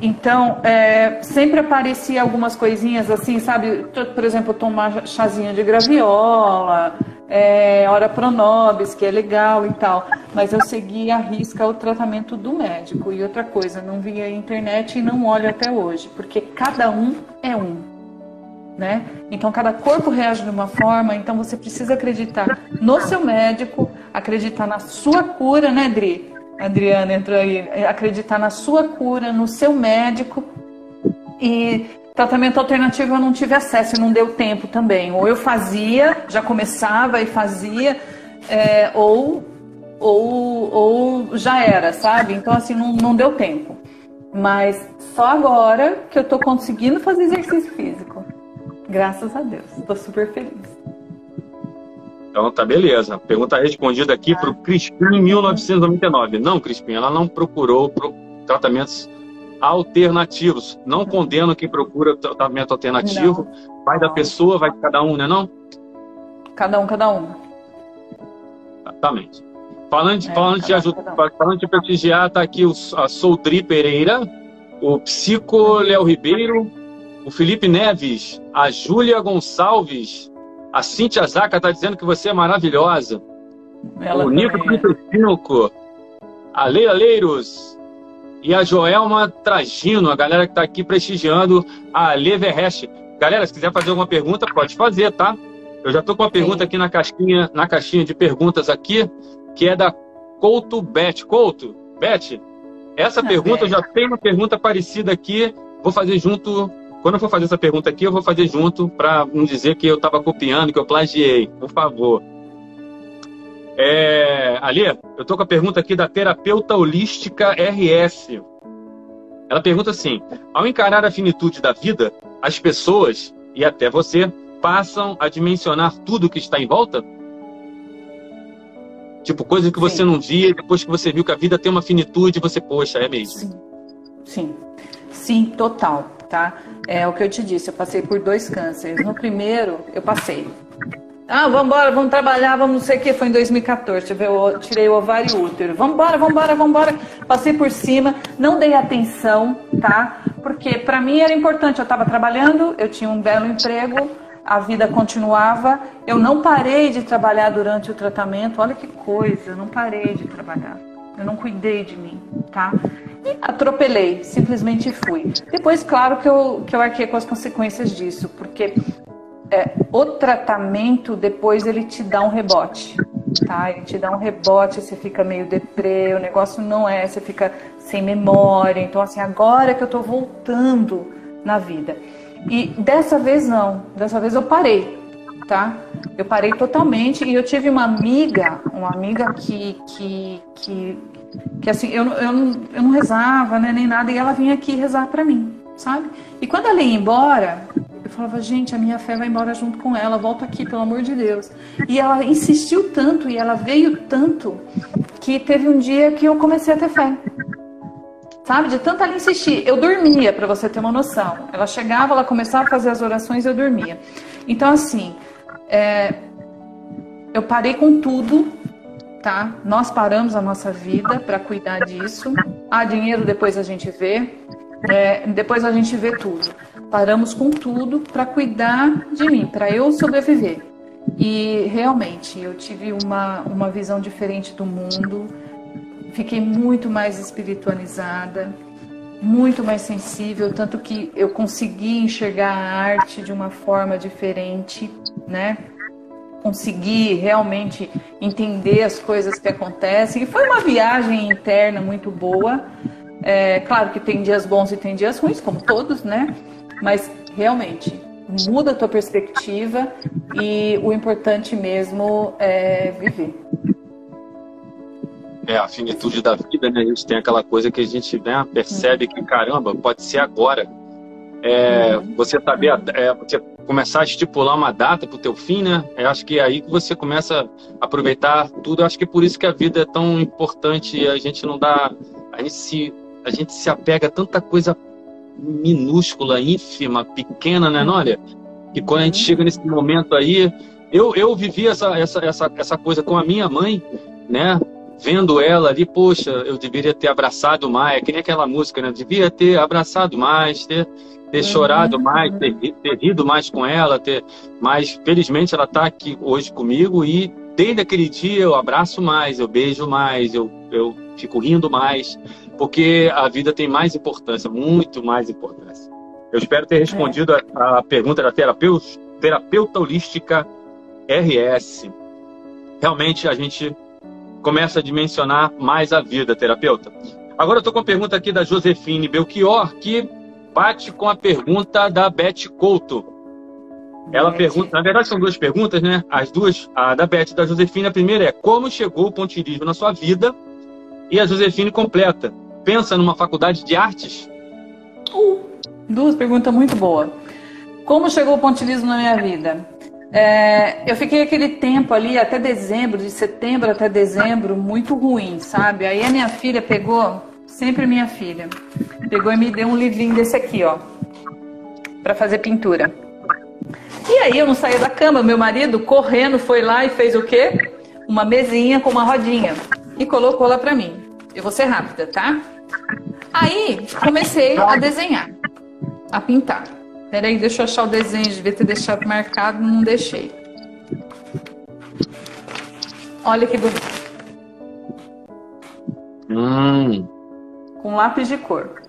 Então, é, sempre aparecia algumas coisinhas assim, sabe? Por exemplo, tomar chazinho de graviola, é, hora pronobis, que é legal e tal. Mas eu seguia a risca o tratamento do médico. E outra coisa, não via internet e não olho até hoje, porque cada um é um né? Então cada corpo reage de uma forma, então você precisa acreditar no seu médico, acreditar na sua cura, né, Dri? Adriana entrou aí, acreditar na sua cura, no seu médico. E tratamento alternativo eu não tive acesso, não deu tempo também. Ou eu fazia, já começava e fazia, é, ou, ou, ou já era, sabe? Então assim, não, não deu tempo. Mas só agora que eu tô conseguindo fazer exercício físico. Graças a Deus. Estou super feliz. Então tá beleza. Pergunta respondida aqui para o Crispim 1999. Não, Crispim, ela não procurou tratamentos alternativos. Não condeno quem procura tratamento alternativo. Não. Vai da pessoa, vai de cada um, né não? Cada um, cada um. Exatamente. Falando, de, é, falando, de, ajuda, falando de prestigiar, tá aqui o, a Soldri Pereira, o Psico Léo Ribeiro, o Felipe Neves, a Júlia Gonçalves, a Cintia Zaca está dizendo que você é maravilhosa. Ela o Nico Pinto a Leila Leiros e a Joelma Tragino, a galera que está aqui prestigiando a Leverest. Galera, se quiser fazer alguma pergunta, pode fazer, tá? Eu já estou com uma pergunta aqui na caixinha, na caixinha de perguntas aqui, que é da Couto Bet. Couto, Bet, essa ah, pergunta, eu já tenho uma pergunta parecida aqui, vou fazer junto quando eu for fazer essa pergunta aqui, eu vou fazer junto para não dizer que eu estava copiando, que eu plagiei. Por favor. É, Ali, eu estou com a pergunta aqui da terapeuta holística RS. Ela pergunta assim: ao encarar a finitude da vida, as pessoas e até você passam a dimensionar tudo que está em volta? Tipo, coisa que você Sim. não via, depois que você viu que a vida tem uma finitude, você, poxa, é mesmo. Sim. Sim. Sim, total tá? É o que eu te disse, eu passei por dois cânceres. No primeiro, eu passei. Ah, vamos embora, vamos trabalhar, vamos não sei o que, foi em 2014, eu tirei o ovário útero. Vamos embora, vamos embora, vamos embora. Passei por cima, não dei atenção, tá? Porque para mim era importante, eu estava trabalhando, eu tinha um belo emprego, a vida continuava. Eu não parei de trabalhar durante o tratamento. Olha que coisa, eu não parei de trabalhar. Eu não cuidei de mim, tá? E atropelei, simplesmente fui. Depois, claro que eu, que eu arquei com as consequências disso, porque é, o tratamento depois ele te dá um rebote, tá? Ele te dá um rebote, você fica meio deprê, o negócio não é, você fica sem memória. Então, assim, agora que eu tô voltando na vida. E dessa vez não, dessa vez eu parei, tá? Eu parei totalmente e eu tive uma amiga, uma amiga que, que, que, que assim, eu, eu, não, eu não rezava, né, nem nada, e ela vinha aqui rezar para mim, sabe? E quando ela ia embora, falava, gente, a minha fé vai embora junto com ela, volta aqui, pelo amor de Deus. E ela insistiu tanto e ela veio tanto que teve um dia que eu comecei a ter fé. Sabe, de tanto ela insistir, eu dormia, para você ter uma noção. Ela chegava, ela começava a fazer as orações, eu dormia. Então, assim, é, eu parei com tudo, tá? Nós paramos a nossa vida para cuidar disso. Ah, dinheiro depois a gente vê. É, depois a gente vê tudo. Paramos com tudo para cuidar de mim, para eu sobreviver. E realmente eu tive uma, uma visão diferente do mundo, fiquei muito mais espiritualizada, muito mais sensível, tanto que eu consegui enxergar a arte de uma forma diferente, né? Consegui realmente entender as coisas que acontecem. E foi uma viagem interna muito boa é, claro que tem dias bons e tem dias ruins, como todos, né? Mas realmente muda a tua perspectiva e o importante mesmo é viver. É, a finitude da vida, né? A gente tem aquela coisa que a gente né, percebe que, caramba, pode ser agora. É, uhum. Você saber, é, você começar a estipular uma data para o teu fim, né? Eu acho que é aí que você começa a aproveitar tudo. Eu acho que é por isso que a vida é tão importante e a gente não dá... A gente se a gente se apega a tanta coisa minúscula, ínfima, pequena, né, Nólia? Que quando a gente chega nesse momento aí, eu, eu vivi essa, essa, essa, essa coisa com a minha mãe, né? Vendo ela ali, poxa, eu deveria ter abraçado mais, é que nem aquela música, né? Eu devia ter abraçado mais, ter, ter uhum. chorado mais, ter, ter rido mais com ela, ter. Mas felizmente ela está aqui hoje comigo e desde aquele dia eu abraço mais, eu beijo mais, eu, eu fico rindo mais porque a vida tem mais importância, muito mais importância. Eu espero ter respondido é. a, a, pergunta da terapeuta, terapeuta holística RS. Realmente a gente começa a dimensionar mais a vida, terapeuta. Agora eu estou com a pergunta aqui da Josefine Belchior, que bate com a pergunta da Beth Couto. Ela Beth. pergunta, na verdade são duas perguntas, né? As duas, a da Beth e da Josefine, a primeira é como chegou o pontilismo na sua vida? E a Josefine completa, pensa numa faculdade de artes? Uh, duas perguntas muito boas. Como chegou o pontilismo na minha vida? É, eu fiquei aquele tempo ali, até dezembro, de setembro até dezembro, muito ruim, sabe? Aí a minha filha pegou, sempre minha filha, pegou e me deu um livrinho desse aqui, ó, para fazer pintura. E aí eu não saía da cama, meu marido correndo foi lá e fez o quê? Uma mesinha com uma rodinha e colocou lá para mim. Eu vou ser rápida, tá? Aí comecei a desenhar, a pintar. Peraí, deixa eu achar o desenho, devia ter deixado marcado, não deixei. Olha que bonito. Hum. Com lápis de cor.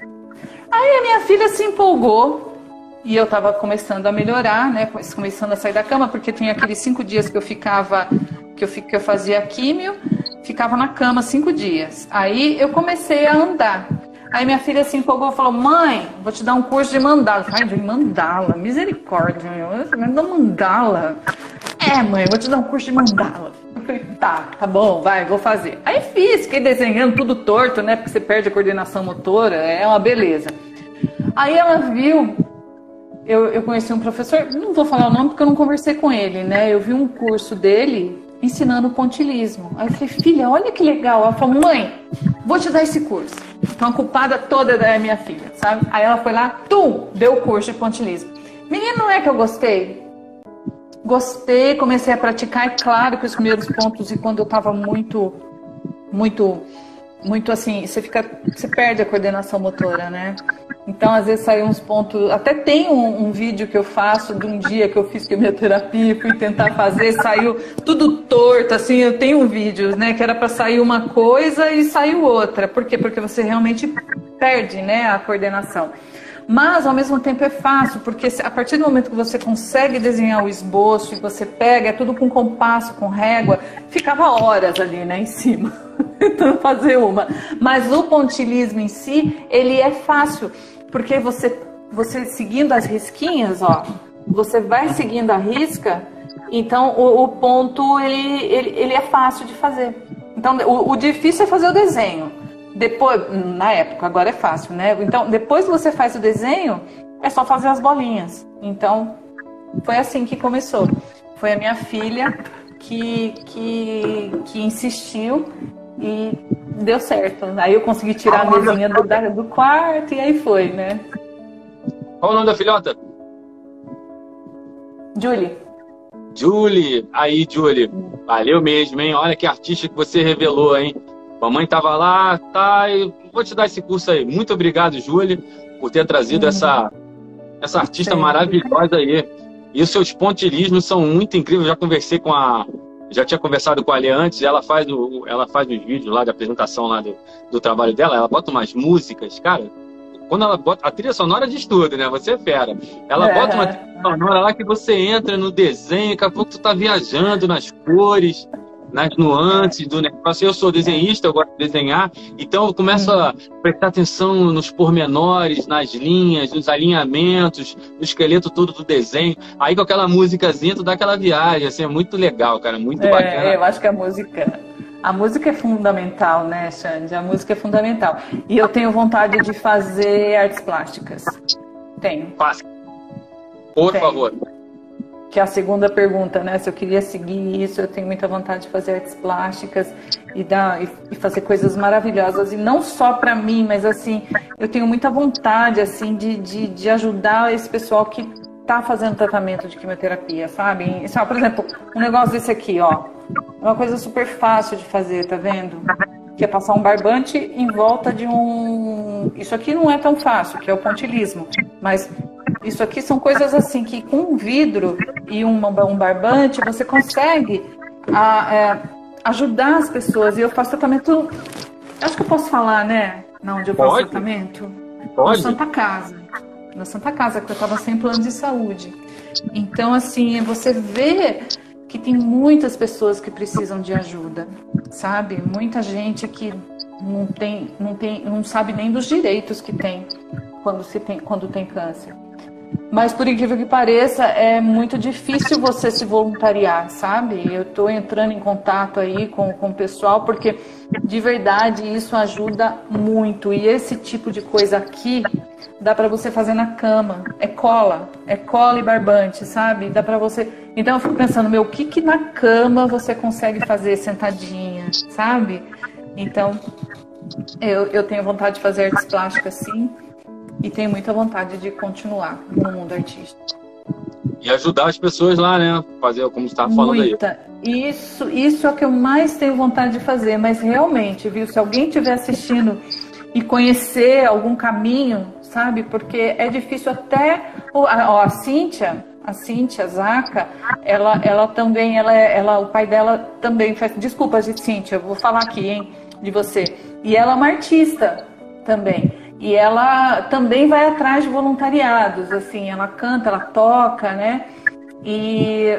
Aí a minha filha se empolgou e eu tava começando a melhorar, né? Começando a sair da cama, porque tinha aqueles cinco dias que eu ficava, que eu, que eu fazia químio ficava na cama cinco dias. Aí eu comecei a andar. Aí minha filha se empolgou e falou: Mãe, vou te dar um curso de mandala. Ai, de mandala, misericórdia, meu. Me dá mandala. É, mãe, vou te dar um curso de mandala. Eu falei: Tá, tá bom, vai, vou fazer. Aí fiz, fiquei desenhando tudo torto, né? Porque você perde a coordenação motora, é uma beleza. Aí ela viu, eu, eu conheci um professor, não vou falar o nome porque eu não conversei com ele, né? Eu vi um curso dele ensinando pontilismo. Aí eu falei, filha, olha que legal. Ela falou, mãe, vou te dar esse curso. Então a culpada toda é minha filha, sabe? Aí ela foi lá, tu, deu o curso de pontilismo. Menino, não é que eu gostei? Gostei, comecei a praticar. É claro que os primeiros pontos, e quando eu estava muito, muito muito assim, você fica, você perde a coordenação motora, né? Então, às vezes saem uns pontos. Até tem um, um, vídeo que eu faço de um dia que eu fiz quimioterapia, fui tentar fazer, saiu tudo torto, assim. Eu tenho um vídeo, né, que era para sair uma coisa e saiu outra. Por quê? Porque você realmente perde, né, a coordenação. Mas, ao mesmo tempo, é fácil, porque a partir do momento que você consegue desenhar o esboço e você pega, é tudo com compasso, com régua, ficava horas ali, né, em cima, tentando fazer uma. Mas o pontilismo em si, ele é fácil, porque você, você seguindo as risquinhas, ó, você vai seguindo a risca, então o, o ponto, ele, ele, ele é fácil de fazer. Então, o, o difícil é fazer o desenho. Depois, na época, agora é fácil, né? Então, depois que você faz o desenho, é só fazer as bolinhas. Então, foi assim que começou. Foi a minha filha que, que, que insistiu e deu certo. Aí eu consegui tirar a mesinha do, do quarto e aí foi, né? Qual o nome da filhota? Julie. Julie, aí Julie, valeu mesmo, hein? Olha que artista que você revelou, hein? Mamãe estava lá, tá, e vou te dar esse curso aí. Muito obrigado, Júlia, por ter trazido essa, essa artista Sim. maravilhosa aí. E os seus pontilismos são muito incríveis. Já conversei com a. Já tinha conversado com a Ale antes, ela faz, o, ela faz os vídeos lá de apresentação lá do, do trabalho dela, ela bota umas músicas, cara. Quando ela bota. A trilha sonora de tudo, né? Você é fera. Ela é. bota uma trilha sonora lá que você entra no desenho, daqui a pouco tu tá viajando nas cores nas nuances do negócio. Eu sou desenhista, eu gosto de desenhar, então eu começo a prestar atenção nos pormenores, nas linhas, nos alinhamentos, no esqueleto todo do desenho. Aí com aquela músicazinha, tu dá aquela viagem, assim, é muito legal, cara, muito é, bacana. Eu acho que a música. A música é fundamental, né, Xande? A música é fundamental. E eu tenho vontade de fazer artes plásticas. Tenho. Faça. Por tenho. favor que é a segunda pergunta, né? Se eu queria seguir isso, eu tenho muita vontade de fazer artes plásticas e dar e fazer coisas maravilhosas e não só para mim, mas assim, eu tenho muita vontade assim de, de, de ajudar esse pessoal que está fazendo tratamento de quimioterapia, sabe? Só, por exemplo, um negócio desse aqui, ó, é uma coisa super fácil de fazer, tá vendo? Que é passar um barbante em volta de um. Isso aqui não é tão fácil, que é o pontilismo, mas isso aqui são coisas assim que com um vidro e um, um barbante você consegue a, é, ajudar as pessoas. E eu faço tratamento. Acho que eu posso falar, né? Na onde eu faço Pode. tratamento? Pode. Na Santa Casa. Na Santa Casa, que eu estava sem plano de saúde. Então, assim, você vê que tem muitas pessoas que precisam de ajuda, sabe? Muita gente que não tem, não tem, não sabe nem dos direitos que tem quando se tem, quando tem câncer. Mas por incrível que pareça, é muito difícil você se voluntariar, sabe? Eu estou entrando em contato aí com, com o pessoal porque de verdade isso ajuda muito. E esse tipo de coisa aqui dá para você fazer na cama. É cola, é cola e barbante, sabe? Dá para você. Então eu fico pensando, meu, o que que na cama você consegue fazer sentadinha, sabe? Então eu, eu tenho vontade de fazer artes plásticas sim e tenho muita vontade de continuar no mundo artístico. E ajudar as pessoas lá, né? Fazer como você estava falando muita. aí. Isso, isso é o que eu mais tenho vontade de fazer, mas realmente, viu? Se alguém estiver assistindo e conhecer algum caminho, sabe? Porque é difícil até. Ó, a Cíntia, a Cíntia Zaca, ela, ela também, ela, ela, o pai dela também faz. Desculpa, Cíntia, eu vou falar aqui, hein, de você. E ela é uma artista também. E ela também vai atrás de voluntariados, assim, ela canta, ela toca, né? E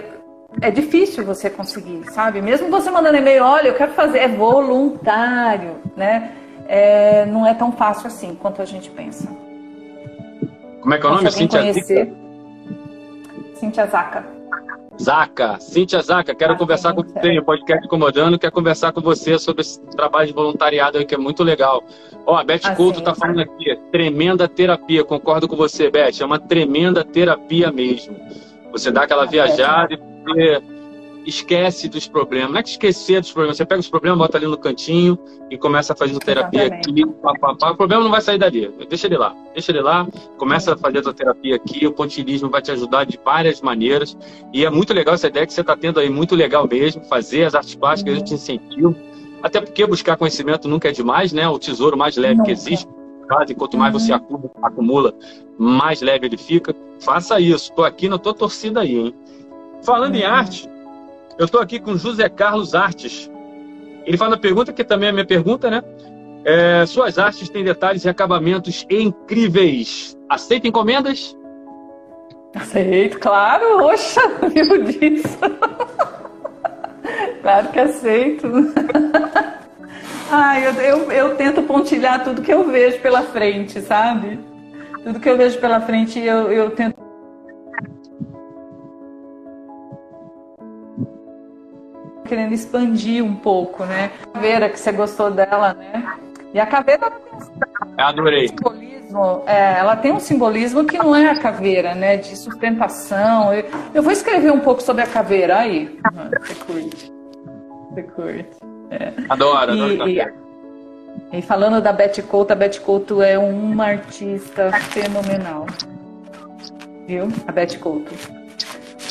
é difícil você conseguir, sabe? Mesmo você mandando e-mail, olha, eu quero fazer, é voluntário, né? É, não é tão fácil assim quanto a gente pensa. Como é que é o nome? Cintia conhecer... Cintia Zaca. Zaca, Cintia Zaca, quero conversar com você, o podcast Incomodando, quer conversar com você sobre esse trabalho de voluntariado aí, que é muito legal. Ó, a Beth assim, Couto tá falando aqui, tremenda terapia, concordo com você, Beth, é uma tremenda terapia mesmo. Você dá aquela viajada e você esquece dos problemas. Não é que esquecer dos problemas, você pega os problemas, bota ali no cantinho e começa a fazer terapia aqui. Pá, pá, pá. O problema não vai sair dali. Deixa ele lá. Deixa ele lá, começa a fazer a tua terapia aqui. O pontilismo vai te ajudar de várias maneiras. E é muito legal essa ideia que você está tendo aí, muito legal mesmo. Fazer as artes plásticas, uhum. eu te incentivo. Até porque buscar conhecimento nunca é demais, né? O tesouro mais leve que existe. E quanto mais uhum. você acumula, mais leve ele fica. Faça isso. Estou aqui na tua torcida aí, hein? Falando uhum. em arte, eu estou aqui com José Carlos Artes. Ele faz uma pergunta que também é minha pergunta, né? É, suas artes têm detalhes e acabamentos incríveis. Aceita encomendas? Aceito, claro. Oxa, viu disso? claro que aceito. Ai, eu, eu, eu, tento pontilhar tudo que eu vejo pela frente, sabe? Tudo que eu vejo pela frente, eu, eu tento. Querendo expandir um pouco, né? A caveira que você gostou dela, né? E a caveira. Adorei. Simbolismo, é, ela tem um simbolismo que não é a caveira, né? De sustentação. Eu, eu vou escrever um pouco sobre a caveira aí. Você curte. Você curte. É. Adoro, adoro. E, e, e, falando da Betty Couto, a Betty Couto é uma artista fenomenal. Viu? A Betty Couto.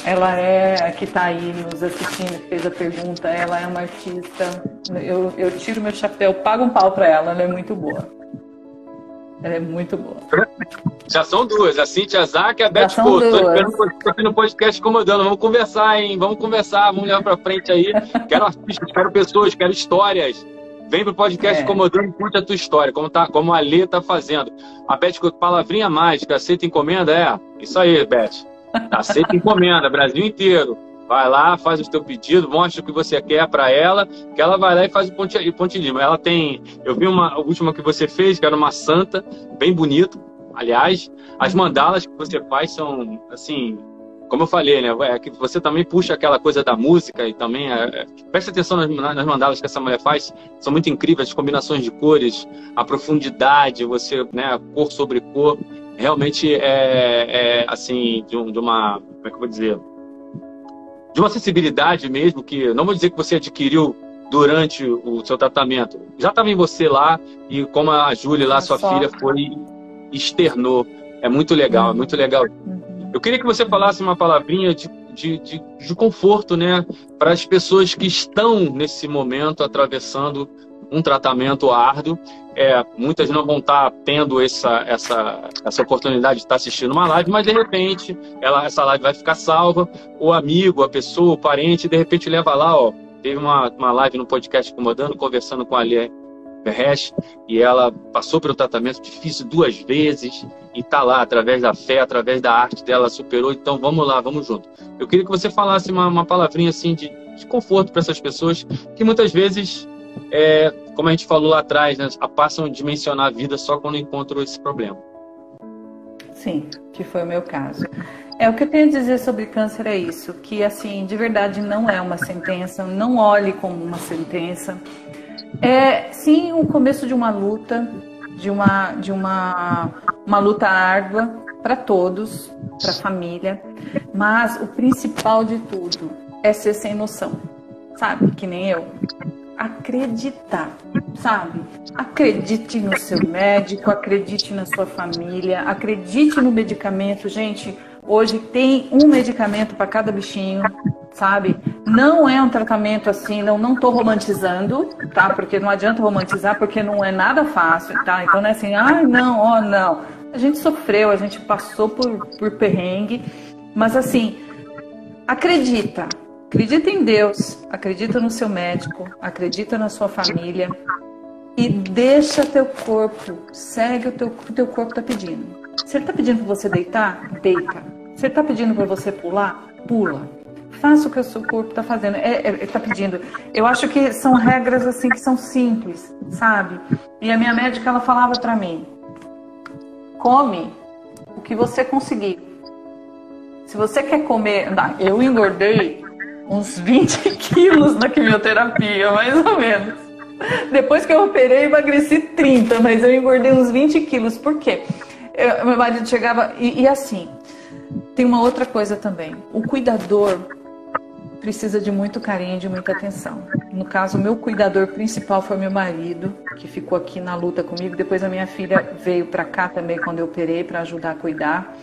Ela é a que está aí nos assistindo, fez a pergunta. Ela é uma artista. Eu, eu tiro meu chapéu, pago um pau para ela. Ela é muito boa. Ela é muito boa. Já são duas, a Cintia Zac e a Beth Couto. Estou aqui no podcast incomodando. Vamos conversar, hein? Vamos conversar, vamos levar para frente aí. Quero artistas, quero pessoas, quero histórias. Vem pro podcast é. incomodando e curte a tua história, como, tá, como a Lê tá fazendo. A Beth palavrinha mágica, aceita encomenda? É, isso aí, Beth. Aceita encomenda, Brasil inteiro. Vai lá, faz o teu pedido, mostra o que você quer para ela, que ela vai lá e faz o pontilhismo. Ela tem, eu vi uma a última que você fez, que era uma santa, bem bonito. Aliás, as mandalas que você faz são assim, como eu falei, né? É que você também puxa aquela coisa da música e também é, é, presta atenção nas, nas mandalas que essa mulher faz, são muito incríveis, as combinações de cores, a profundidade, você, né, cor sobre cor, realmente é, é assim de, um, de uma, como é que eu vou dizer? de uma sensibilidade mesmo, que não vou dizer que você adquiriu durante o seu tratamento, já estava em você lá, e como a Júlia lá, sua filha, foi externou. É muito legal, é muito legal. Uhum. Eu queria que você falasse uma palavrinha de, de, de, de conforto, né, para as pessoas que estão nesse momento atravessando um tratamento árduo. É, muitas não vão estar tendo essa, essa, essa oportunidade de estar assistindo uma live, mas de repente ela, essa live vai ficar salva. O amigo, a pessoa, o parente, de repente leva lá, ó. Teve uma, uma live no podcast Comodando, conversando com a Lia Ferresh, e ela passou pelo tratamento difícil duas vezes e está lá, através da fé, através da arte dela, superou. Então vamos lá, vamos junto. Eu queria que você falasse uma, uma palavrinha assim de, de conforto para essas pessoas que muitas vezes é, como a gente falou lá atrás, né, passam a dimensionar a vida só quando encontram esse problema. Sim, que foi o meu caso. É o que eu tenho a dizer sobre câncer é isso, que assim, de verdade não é uma sentença, não olhe como uma sentença. É sim o começo de uma luta, de uma de uma uma luta árdua para todos, para a família, mas o principal de tudo é ser sem noção. Sabe, que nem eu acreditar, sabe? Acredite no seu médico, acredite na sua família, acredite no medicamento. Gente, hoje tem um medicamento para cada bichinho, sabe? Não é um tratamento assim, não não tô romantizando, tá? Porque não adianta romantizar porque não é nada fácil, tá? Então não é assim, ah, não, ó, oh, não. A gente sofreu, a gente passou por, por perrengue, mas assim, acredita, Acredita em Deus, acredita no seu médico, acredita na sua família e deixa teu corpo, segue o teu, o teu corpo está pedindo. Se ele está pedindo para você deitar, deita. Se ele está pedindo para você pular, pula. Faça o que o seu corpo está fazendo. É, é, ele está pedindo. Eu acho que são regras assim que são simples, sabe? E a minha médica ela falava para mim: come o que você conseguir. Se você quer comer, eu engordei uns 20 quilos na quimioterapia, mais ou menos. Depois que eu operei, emagreci 30, mas eu engordei uns 20 quilos. Por quê? Eu, meu marido chegava. E, e assim, tem uma outra coisa também. O cuidador precisa de muito carinho, de muita atenção. No caso, meu cuidador principal foi meu marido, que ficou aqui na luta comigo. Depois a minha filha veio para cá também quando eu operei para ajudar a cuidar.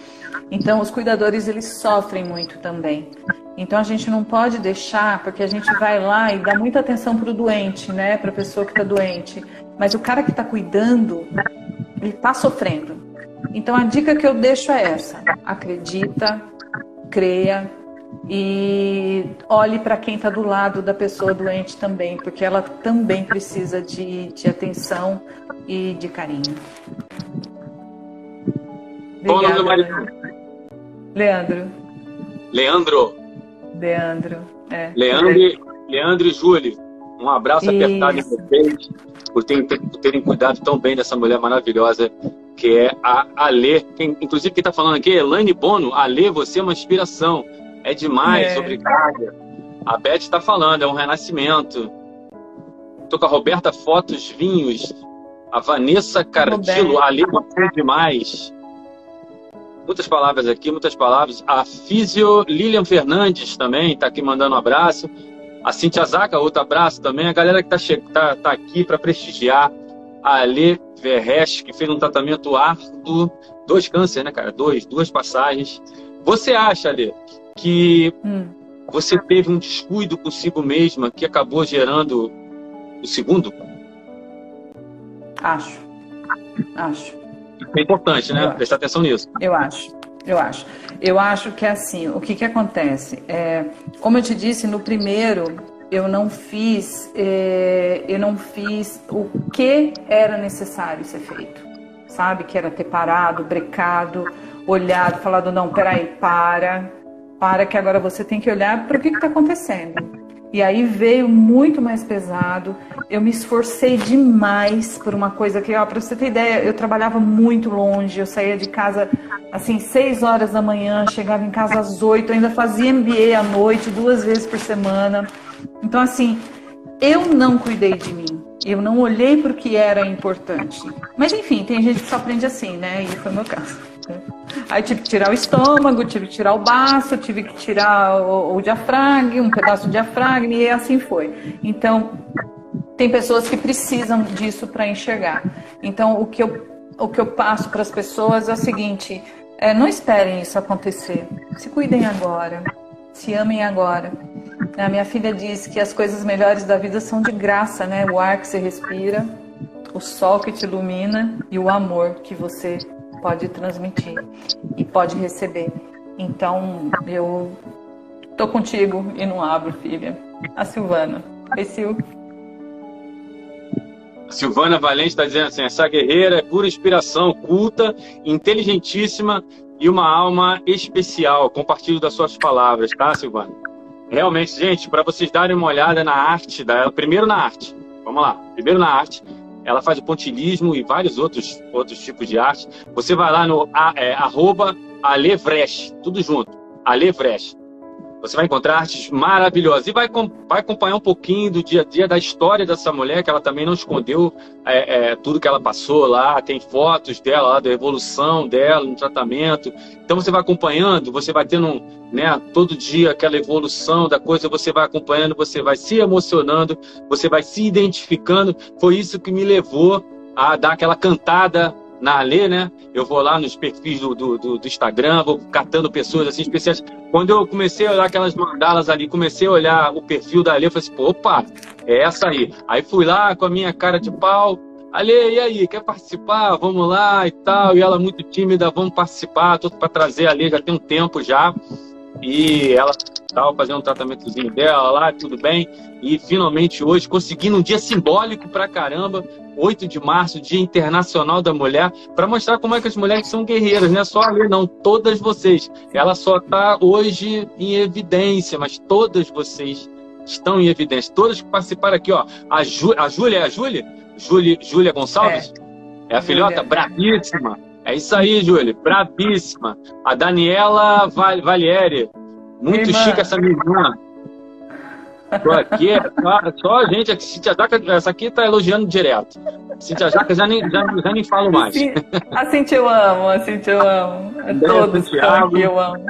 Então, os cuidadores eles sofrem muito também. Então, a gente não pode deixar, porque a gente vai lá e dá muita atenção para o doente, né? Para a pessoa que está doente. Mas o cara que está cuidando, ele está sofrendo. Então, a dica que eu deixo é essa: acredita, creia, e olhe para quem está do lado da pessoa doente também, porque ela também precisa de, de atenção e de carinho. Qual o nome do marido? Leandro. Leandro. Leandro. É. Leandro, Leandro e Júlio. Um abraço Isso. apertado em vocês por terem, por terem cuidado tão bem dessa mulher maravilhosa que é a Alê. Inclusive, quem está falando aqui é Elaine Bono. Alê, você é uma inspiração. É demais, é. obrigada. A Beth está falando, é um renascimento. Estou com a Roberta Fotos Vinhos. A Vanessa Cardilo, a você é demais. Muitas palavras aqui, muitas palavras. A Físio Lilian Fernandes também está aqui mandando um abraço. A Cintia Zaca, outro abraço também. A galera que está tá, tá aqui para prestigiar. A Alê Verres, que fez um tratamento árduo, dois cânceres, né, cara? Dois, duas passagens. Você acha, Alê, que hum. você teve um descuido consigo mesma que acabou gerando o segundo? Acho. Acho. É importante, né? Eu Prestar acho. atenção nisso. Eu acho. Eu acho. Eu acho que assim, o que, que acontece? É, como eu te disse, no primeiro eu não fiz, é, eu não fiz o que era necessário ser feito, sabe? Que era ter parado, brecado, olhado, falado não, peraí, para, para que agora você tem que olhar para o que está acontecendo. E aí veio muito mais pesado. Eu me esforcei demais por uma coisa que, ó, para você ter ideia, eu trabalhava muito longe. Eu saía de casa assim seis horas da manhã, chegava em casa às oito, ainda fazia MBA à noite, duas vezes por semana. Então assim, eu não cuidei de mim. Eu não olhei para o que era importante. Mas enfim, tem gente que só aprende assim, né? E foi o meu caso. Aí tive que tirar o estômago, tive que tirar o baço, tive que tirar o, o diafragma, um pedaço do diafragma e assim foi. Então, tem pessoas que precisam disso para enxergar. Então, o que eu, o que eu passo para as pessoas é o seguinte: é, não esperem isso acontecer. Se cuidem agora, se amem agora. A minha filha diz que as coisas melhores da vida são de graça, né? O ar que você respira, o sol que te ilumina e o amor que você pode transmitir e pode receber. Então, eu tô contigo e não abro, filha. A Silvana. Oi, Sil. Silvana Valente está dizendo assim: essa guerreira é pura inspiração, culta, inteligentíssima e uma alma especial. Compartilho das suas palavras, tá, Silvana? Realmente, gente, para vocês darem uma olhada na arte dela, primeiro na arte. Vamos lá, primeiro na arte. Ela faz o pontilismo e vários outros, outros tipos de arte. Você vai lá no é, arroba Alevresh, tudo junto, Alevresh. Você vai encontrar artes maravilhosas e vai, vai acompanhar um pouquinho do dia a dia da história dessa mulher, que ela também não escondeu é, é, tudo que ela passou lá. Tem fotos dela lá, da evolução dela no tratamento. Então você vai acompanhando, você vai tendo né, todo dia aquela evolução da coisa, você vai acompanhando, você vai se emocionando, você vai se identificando. Foi isso que me levou a dar aquela cantada na Alê, né? Eu vou lá nos perfis do, do, do, Instagram, vou catando pessoas assim especiais. Quando eu comecei a olhar aquelas mandalas ali, comecei a olhar o perfil da Alê, falei assim, opa, é essa aí. Aí fui lá com a minha cara de pau, Alê, e aí, quer participar? Vamos lá e tal. E ela muito tímida, vamos participar, tô para trazer a Alê, já tem um tempo já. E ela estava fazendo um tratamentozinho dela lá, tudo bem. E finalmente hoje, conseguindo um dia simbólico pra caramba, 8 de março, Dia Internacional da Mulher, para mostrar como é que as mulheres são guerreiras, não é só ali, não, todas vocês. Ela só está hoje em evidência, mas todas vocês estão em evidência. Todas que participaram aqui, ó. A, Jú, a Júlia, é a Júlia? Júlia, Júlia Gonçalves? É, é a filhota Júlia. bravíssima. É isso aí, Júlia, bravíssima. A Daniela Val Valieri, muito Irmã. chique essa menina. Tô aqui, é só a gente, a Cintia Jaca, essa aqui tá elogiando direto. Cintia Jaca já nem, já, já nem falo mais. A Cintia eu amo, a Cintia eu amo. É todos que aqui eu amo.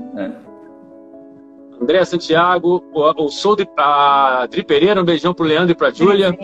André Santiago, o, o Sou de, a Dri Pereira, um beijão pro Leandro e pra Júlia.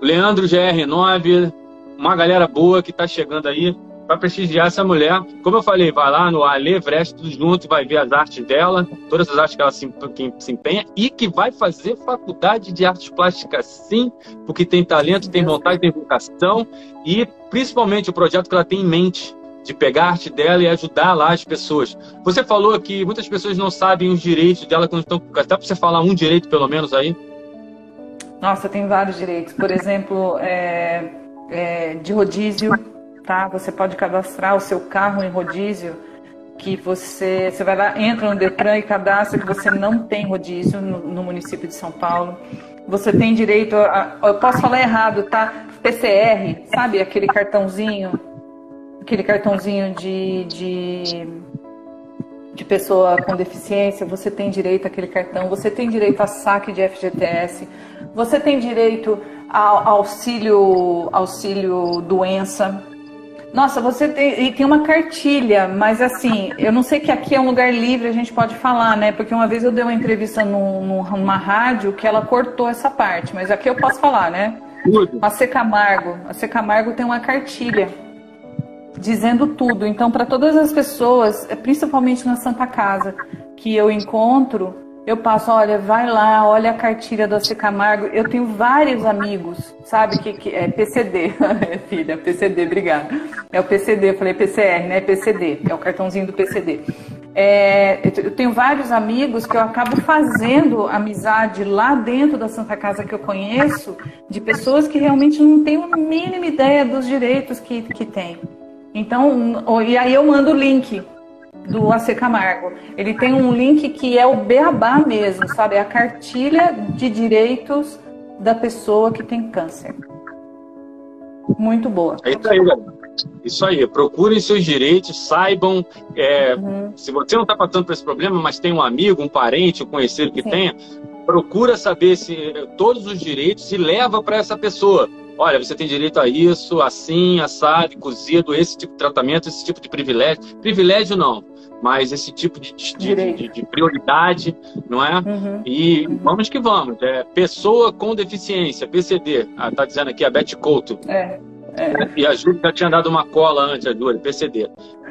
Leandro GR9, uma galera boa que tá chegando aí para prestigiar essa mulher. Como eu falei, vai lá no Ale Vrest, tudo junto, vai ver as artes dela, todas as artes que ela se, que se empenha e que vai fazer faculdade de artes plásticas sim, porque tem talento, tem vontade, tem vocação e principalmente o projeto que ela tem em mente de pegar a arte dela e ajudar lá as pessoas. Você falou que muitas pessoas não sabem os direitos dela quando estão. Dá para você falar um direito pelo menos aí? Nossa, tem vários direitos. Por exemplo, é, é, de rodízio, tá? Você pode cadastrar o seu carro em rodízio, que você, você vai lá, entra no Detran e cadastra que você não tem rodízio no, no município de São Paulo. Você tem direito a, eu posso falar errado, tá? PCR, sabe? Aquele cartãozinho, aquele cartãozinho de, de, de pessoa com deficiência, você tem direito àquele cartão, você tem direito a saque de FGTS, você tem direito ao auxílio, auxílio doença. Nossa, você tem, e tem uma cartilha, mas assim, eu não sei que aqui é um lugar livre, a gente pode falar, né? Porque uma vez eu dei uma entrevista num, numa rádio que ela cortou essa parte, mas aqui eu posso falar, né? A C Camargo, a C Camargo tem uma cartilha dizendo tudo. Então, para todas as pessoas, principalmente na Santa Casa, que eu encontro, eu passo, olha, vai lá, olha a cartilha da C Camargo. Eu tenho vários amigos, sabe, que, que é PCD, filha, PCD, obrigada. É o PCD, eu falei PCR, né? PCD, é o cartãozinho do PCD. É, eu tenho vários amigos que eu acabo fazendo amizade lá dentro da Santa Casa que eu conheço, de pessoas que realmente não têm a mínima ideia dos direitos que, que têm. Então, e aí eu mando o link do AC Camargo. Ele tem um link que é o beabá mesmo, sabe? É a cartilha de direitos da pessoa que tem câncer. Muito boa. É isso aí, galera. Isso aí, procurem seus direitos, saibam. É, uhum. Se você não está passando por esse problema, mas tem um amigo, um parente, um conhecido que Sim. tenha, procura saber se todos os direitos e leva para essa pessoa. Olha, você tem direito a isso, assim, assado, cozido, esse tipo de tratamento, esse tipo de privilégio. Privilégio não mas esse tipo de, de, de, de prioridade, não é? Uhum. E vamos que vamos. É, pessoa com deficiência, PCD, está ah, tá dizendo aqui a Beth Couto. É. É. E a Júlia já tinha dado uma cola antes, a Júlia, PCD.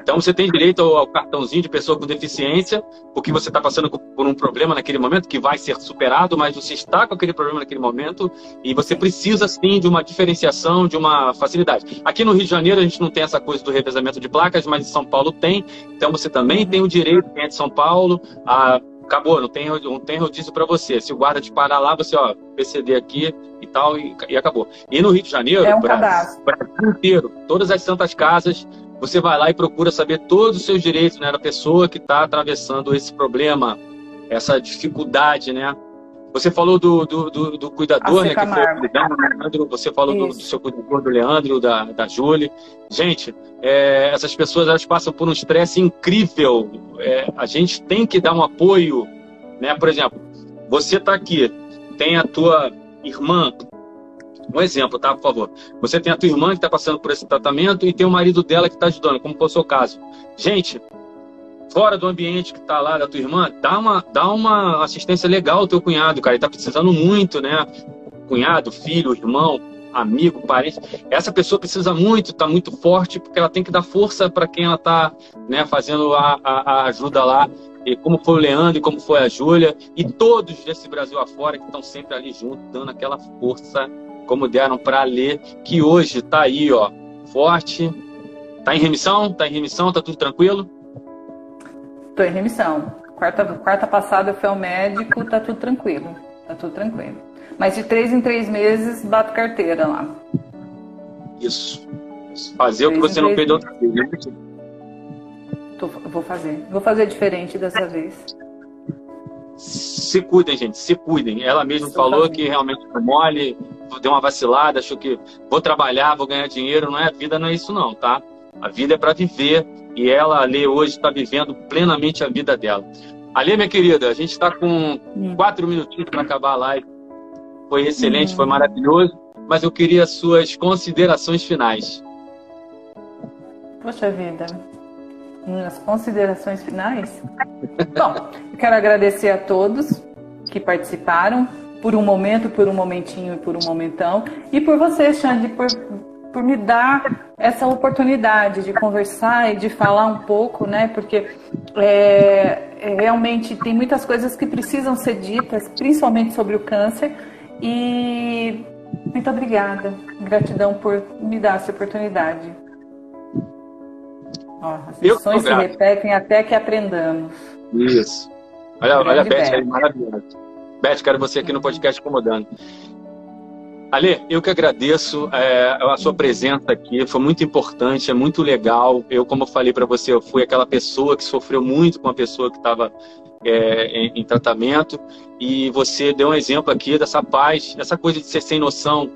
Então você tem direito ao, ao cartãozinho de pessoa com deficiência, porque você está passando por um problema naquele momento que vai ser superado, mas você está com aquele problema naquele momento e você precisa sim de uma diferenciação, de uma facilidade. Aqui no Rio de Janeiro a gente não tem essa coisa do revezamento de placas, mas em São Paulo tem. Então você também tem o direito, quem é de São Paulo, a acabou, não tem, não tem rodízio para você. Se o guarda te parar lá, você, ó, PCD aqui e tal, e, e acabou. E no Rio de Janeiro, é um Brasil inteiro, todas as santas casas, você vai lá e procura saber todos os seus direitos, né, da pessoa que está atravessando esse problema, essa dificuldade, né? Você falou do, do, do, do cuidador, né? Que foi o Leandro, você falou do, do, seu cuidador, do Leandro, da, da Júlia. Gente, é, essas pessoas elas passam por um estresse incrível. É, a gente tem que dar um apoio, né? Por exemplo, você está aqui, tem a tua irmã um exemplo, tá? Por favor. Você tem a tua irmã que está passando por esse tratamento e tem o marido dela que está ajudando, como foi o seu caso. Gente, fora do ambiente que está lá da tua irmã, dá uma, dá uma assistência legal ao teu cunhado, cara. Ele está precisando muito, né? Cunhado, filho, irmão, amigo, parente. Essa pessoa precisa muito, está muito forte, porque ela tem que dar força para quem ela está né, fazendo a, a, a ajuda lá e como foi o Leandro e como foi a Júlia, e todos desse Brasil afora que estão sempre ali junto, dando aquela força como deram para ler, que hoje está aí, ó, forte. Está em remissão? Está em remissão? Está tudo tranquilo? Estou em remissão. Quarta, quarta passada eu fui ao médico, tá tudo tranquilo. Tá tudo tranquilo. Mas de três em três meses bato carteira lá. Isso. Fazer o que você não fez outra vez. Né? Tô, vou fazer. Vou fazer diferente dessa vez se cuidem, gente, se cuidem. Ela mesma falou que realmente foi mole, deu uma vacilada, achou que vou trabalhar, vou ganhar dinheiro. Não é a vida, não é isso não, tá? A vida é para viver e ela, ali hoje está vivendo plenamente a vida dela. Ali, minha querida, a gente está com quatro minutinhos para acabar a live. Foi excelente, foi maravilhoso, mas eu queria as suas considerações finais. Poxa vida, minhas considerações finais? Bom, eu quero agradecer a todos que participaram, por um momento, por um momentinho e por um momentão, e por você, Xande, por, por me dar essa oportunidade de conversar e de falar um pouco, né? Porque é, é, realmente tem muitas coisas que precisam ser ditas, principalmente sobre o câncer, e muito obrigada, gratidão por me dar essa oportunidade. As lições se repetem até que aprendamos. Isso. Olha, olha a Beth aí, maravilhosa. Beth, quero você aqui no podcast Incomodando. Ale, eu que agradeço é, a sua presença aqui, foi muito importante, é muito legal. Eu, como eu falei para você, eu fui aquela pessoa que sofreu muito com a pessoa que estava é, em, em, tratamento e você deu um exemplo aqui dessa paz, dessa coisa de ser sem noção.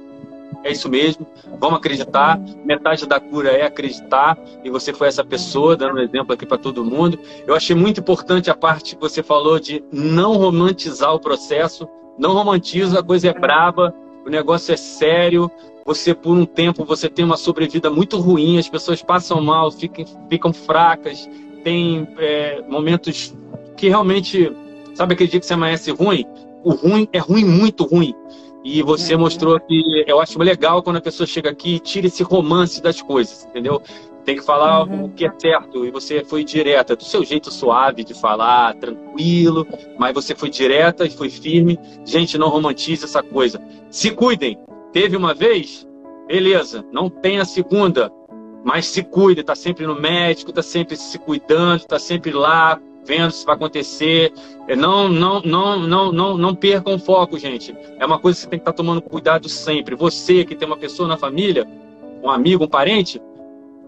É isso mesmo, vamos acreditar. Metade da cura é acreditar e você foi essa pessoa, dando um exemplo aqui para todo mundo. Eu achei muito importante a parte que você falou de não romantizar o processo. Não romantiza, a coisa é braba, o negócio é sério, você por um tempo você tem uma sobrevida muito ruim, as pessoas passam mal, ficam, ficam fracas, tem é, momentos que realmente, sabe aquele dia que você amanhece ruim? O ruim é ruim, muito ruim. E você mostrou que eu acho legal quando a pessoa chega aqui e tira esse romance das coisas, entendeu? Tem que falar uhum. o que é certo. E você foi direta, do seu jeito suave de falar, tranquilo, mas você foi direta e foi firme. Gente, não romantize essa coisa. Se cuidem. Teve uma vez, beleza, não tem a segunda, mas se cuide, tá sempre no médico, tá sempre se cuidando, tá sempre lá, vendo se vai acontecer. É, não, não, não, não, não, não percam o foco, gente. É uma coisa que você tem que estar tá tomando cuidado sempre. Você que tem uma pessoa na família, um amigo, um parente,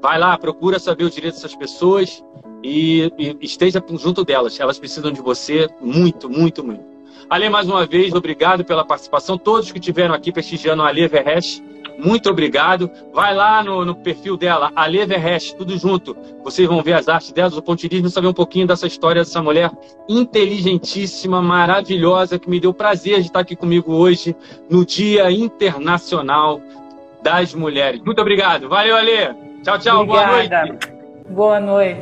vai lá, procura saber os direitos dessas pessoas e, e esteja junto delas. Elas precisam de você muito, muito, muito. Ale, mais uma vez, obrigado pela participação. Todos que estiveram aqui prestigiando a Ale Verrest, muito obrigado. Vai lá no, no perfil dela, Ale Verrest, tudo junto. Vocês vão ver as artes dela, o pontilismo, saber um pouquinho dessa história dessa mulher inteligentíssima, maravilhosa, que me deu prazer de estar aqui comigo hoje, no Dia Internacional das Mulheres. Muito obrigado. Valeu, Ale. Tchau, tchau. Obrigada. Boa noite. Boa noite.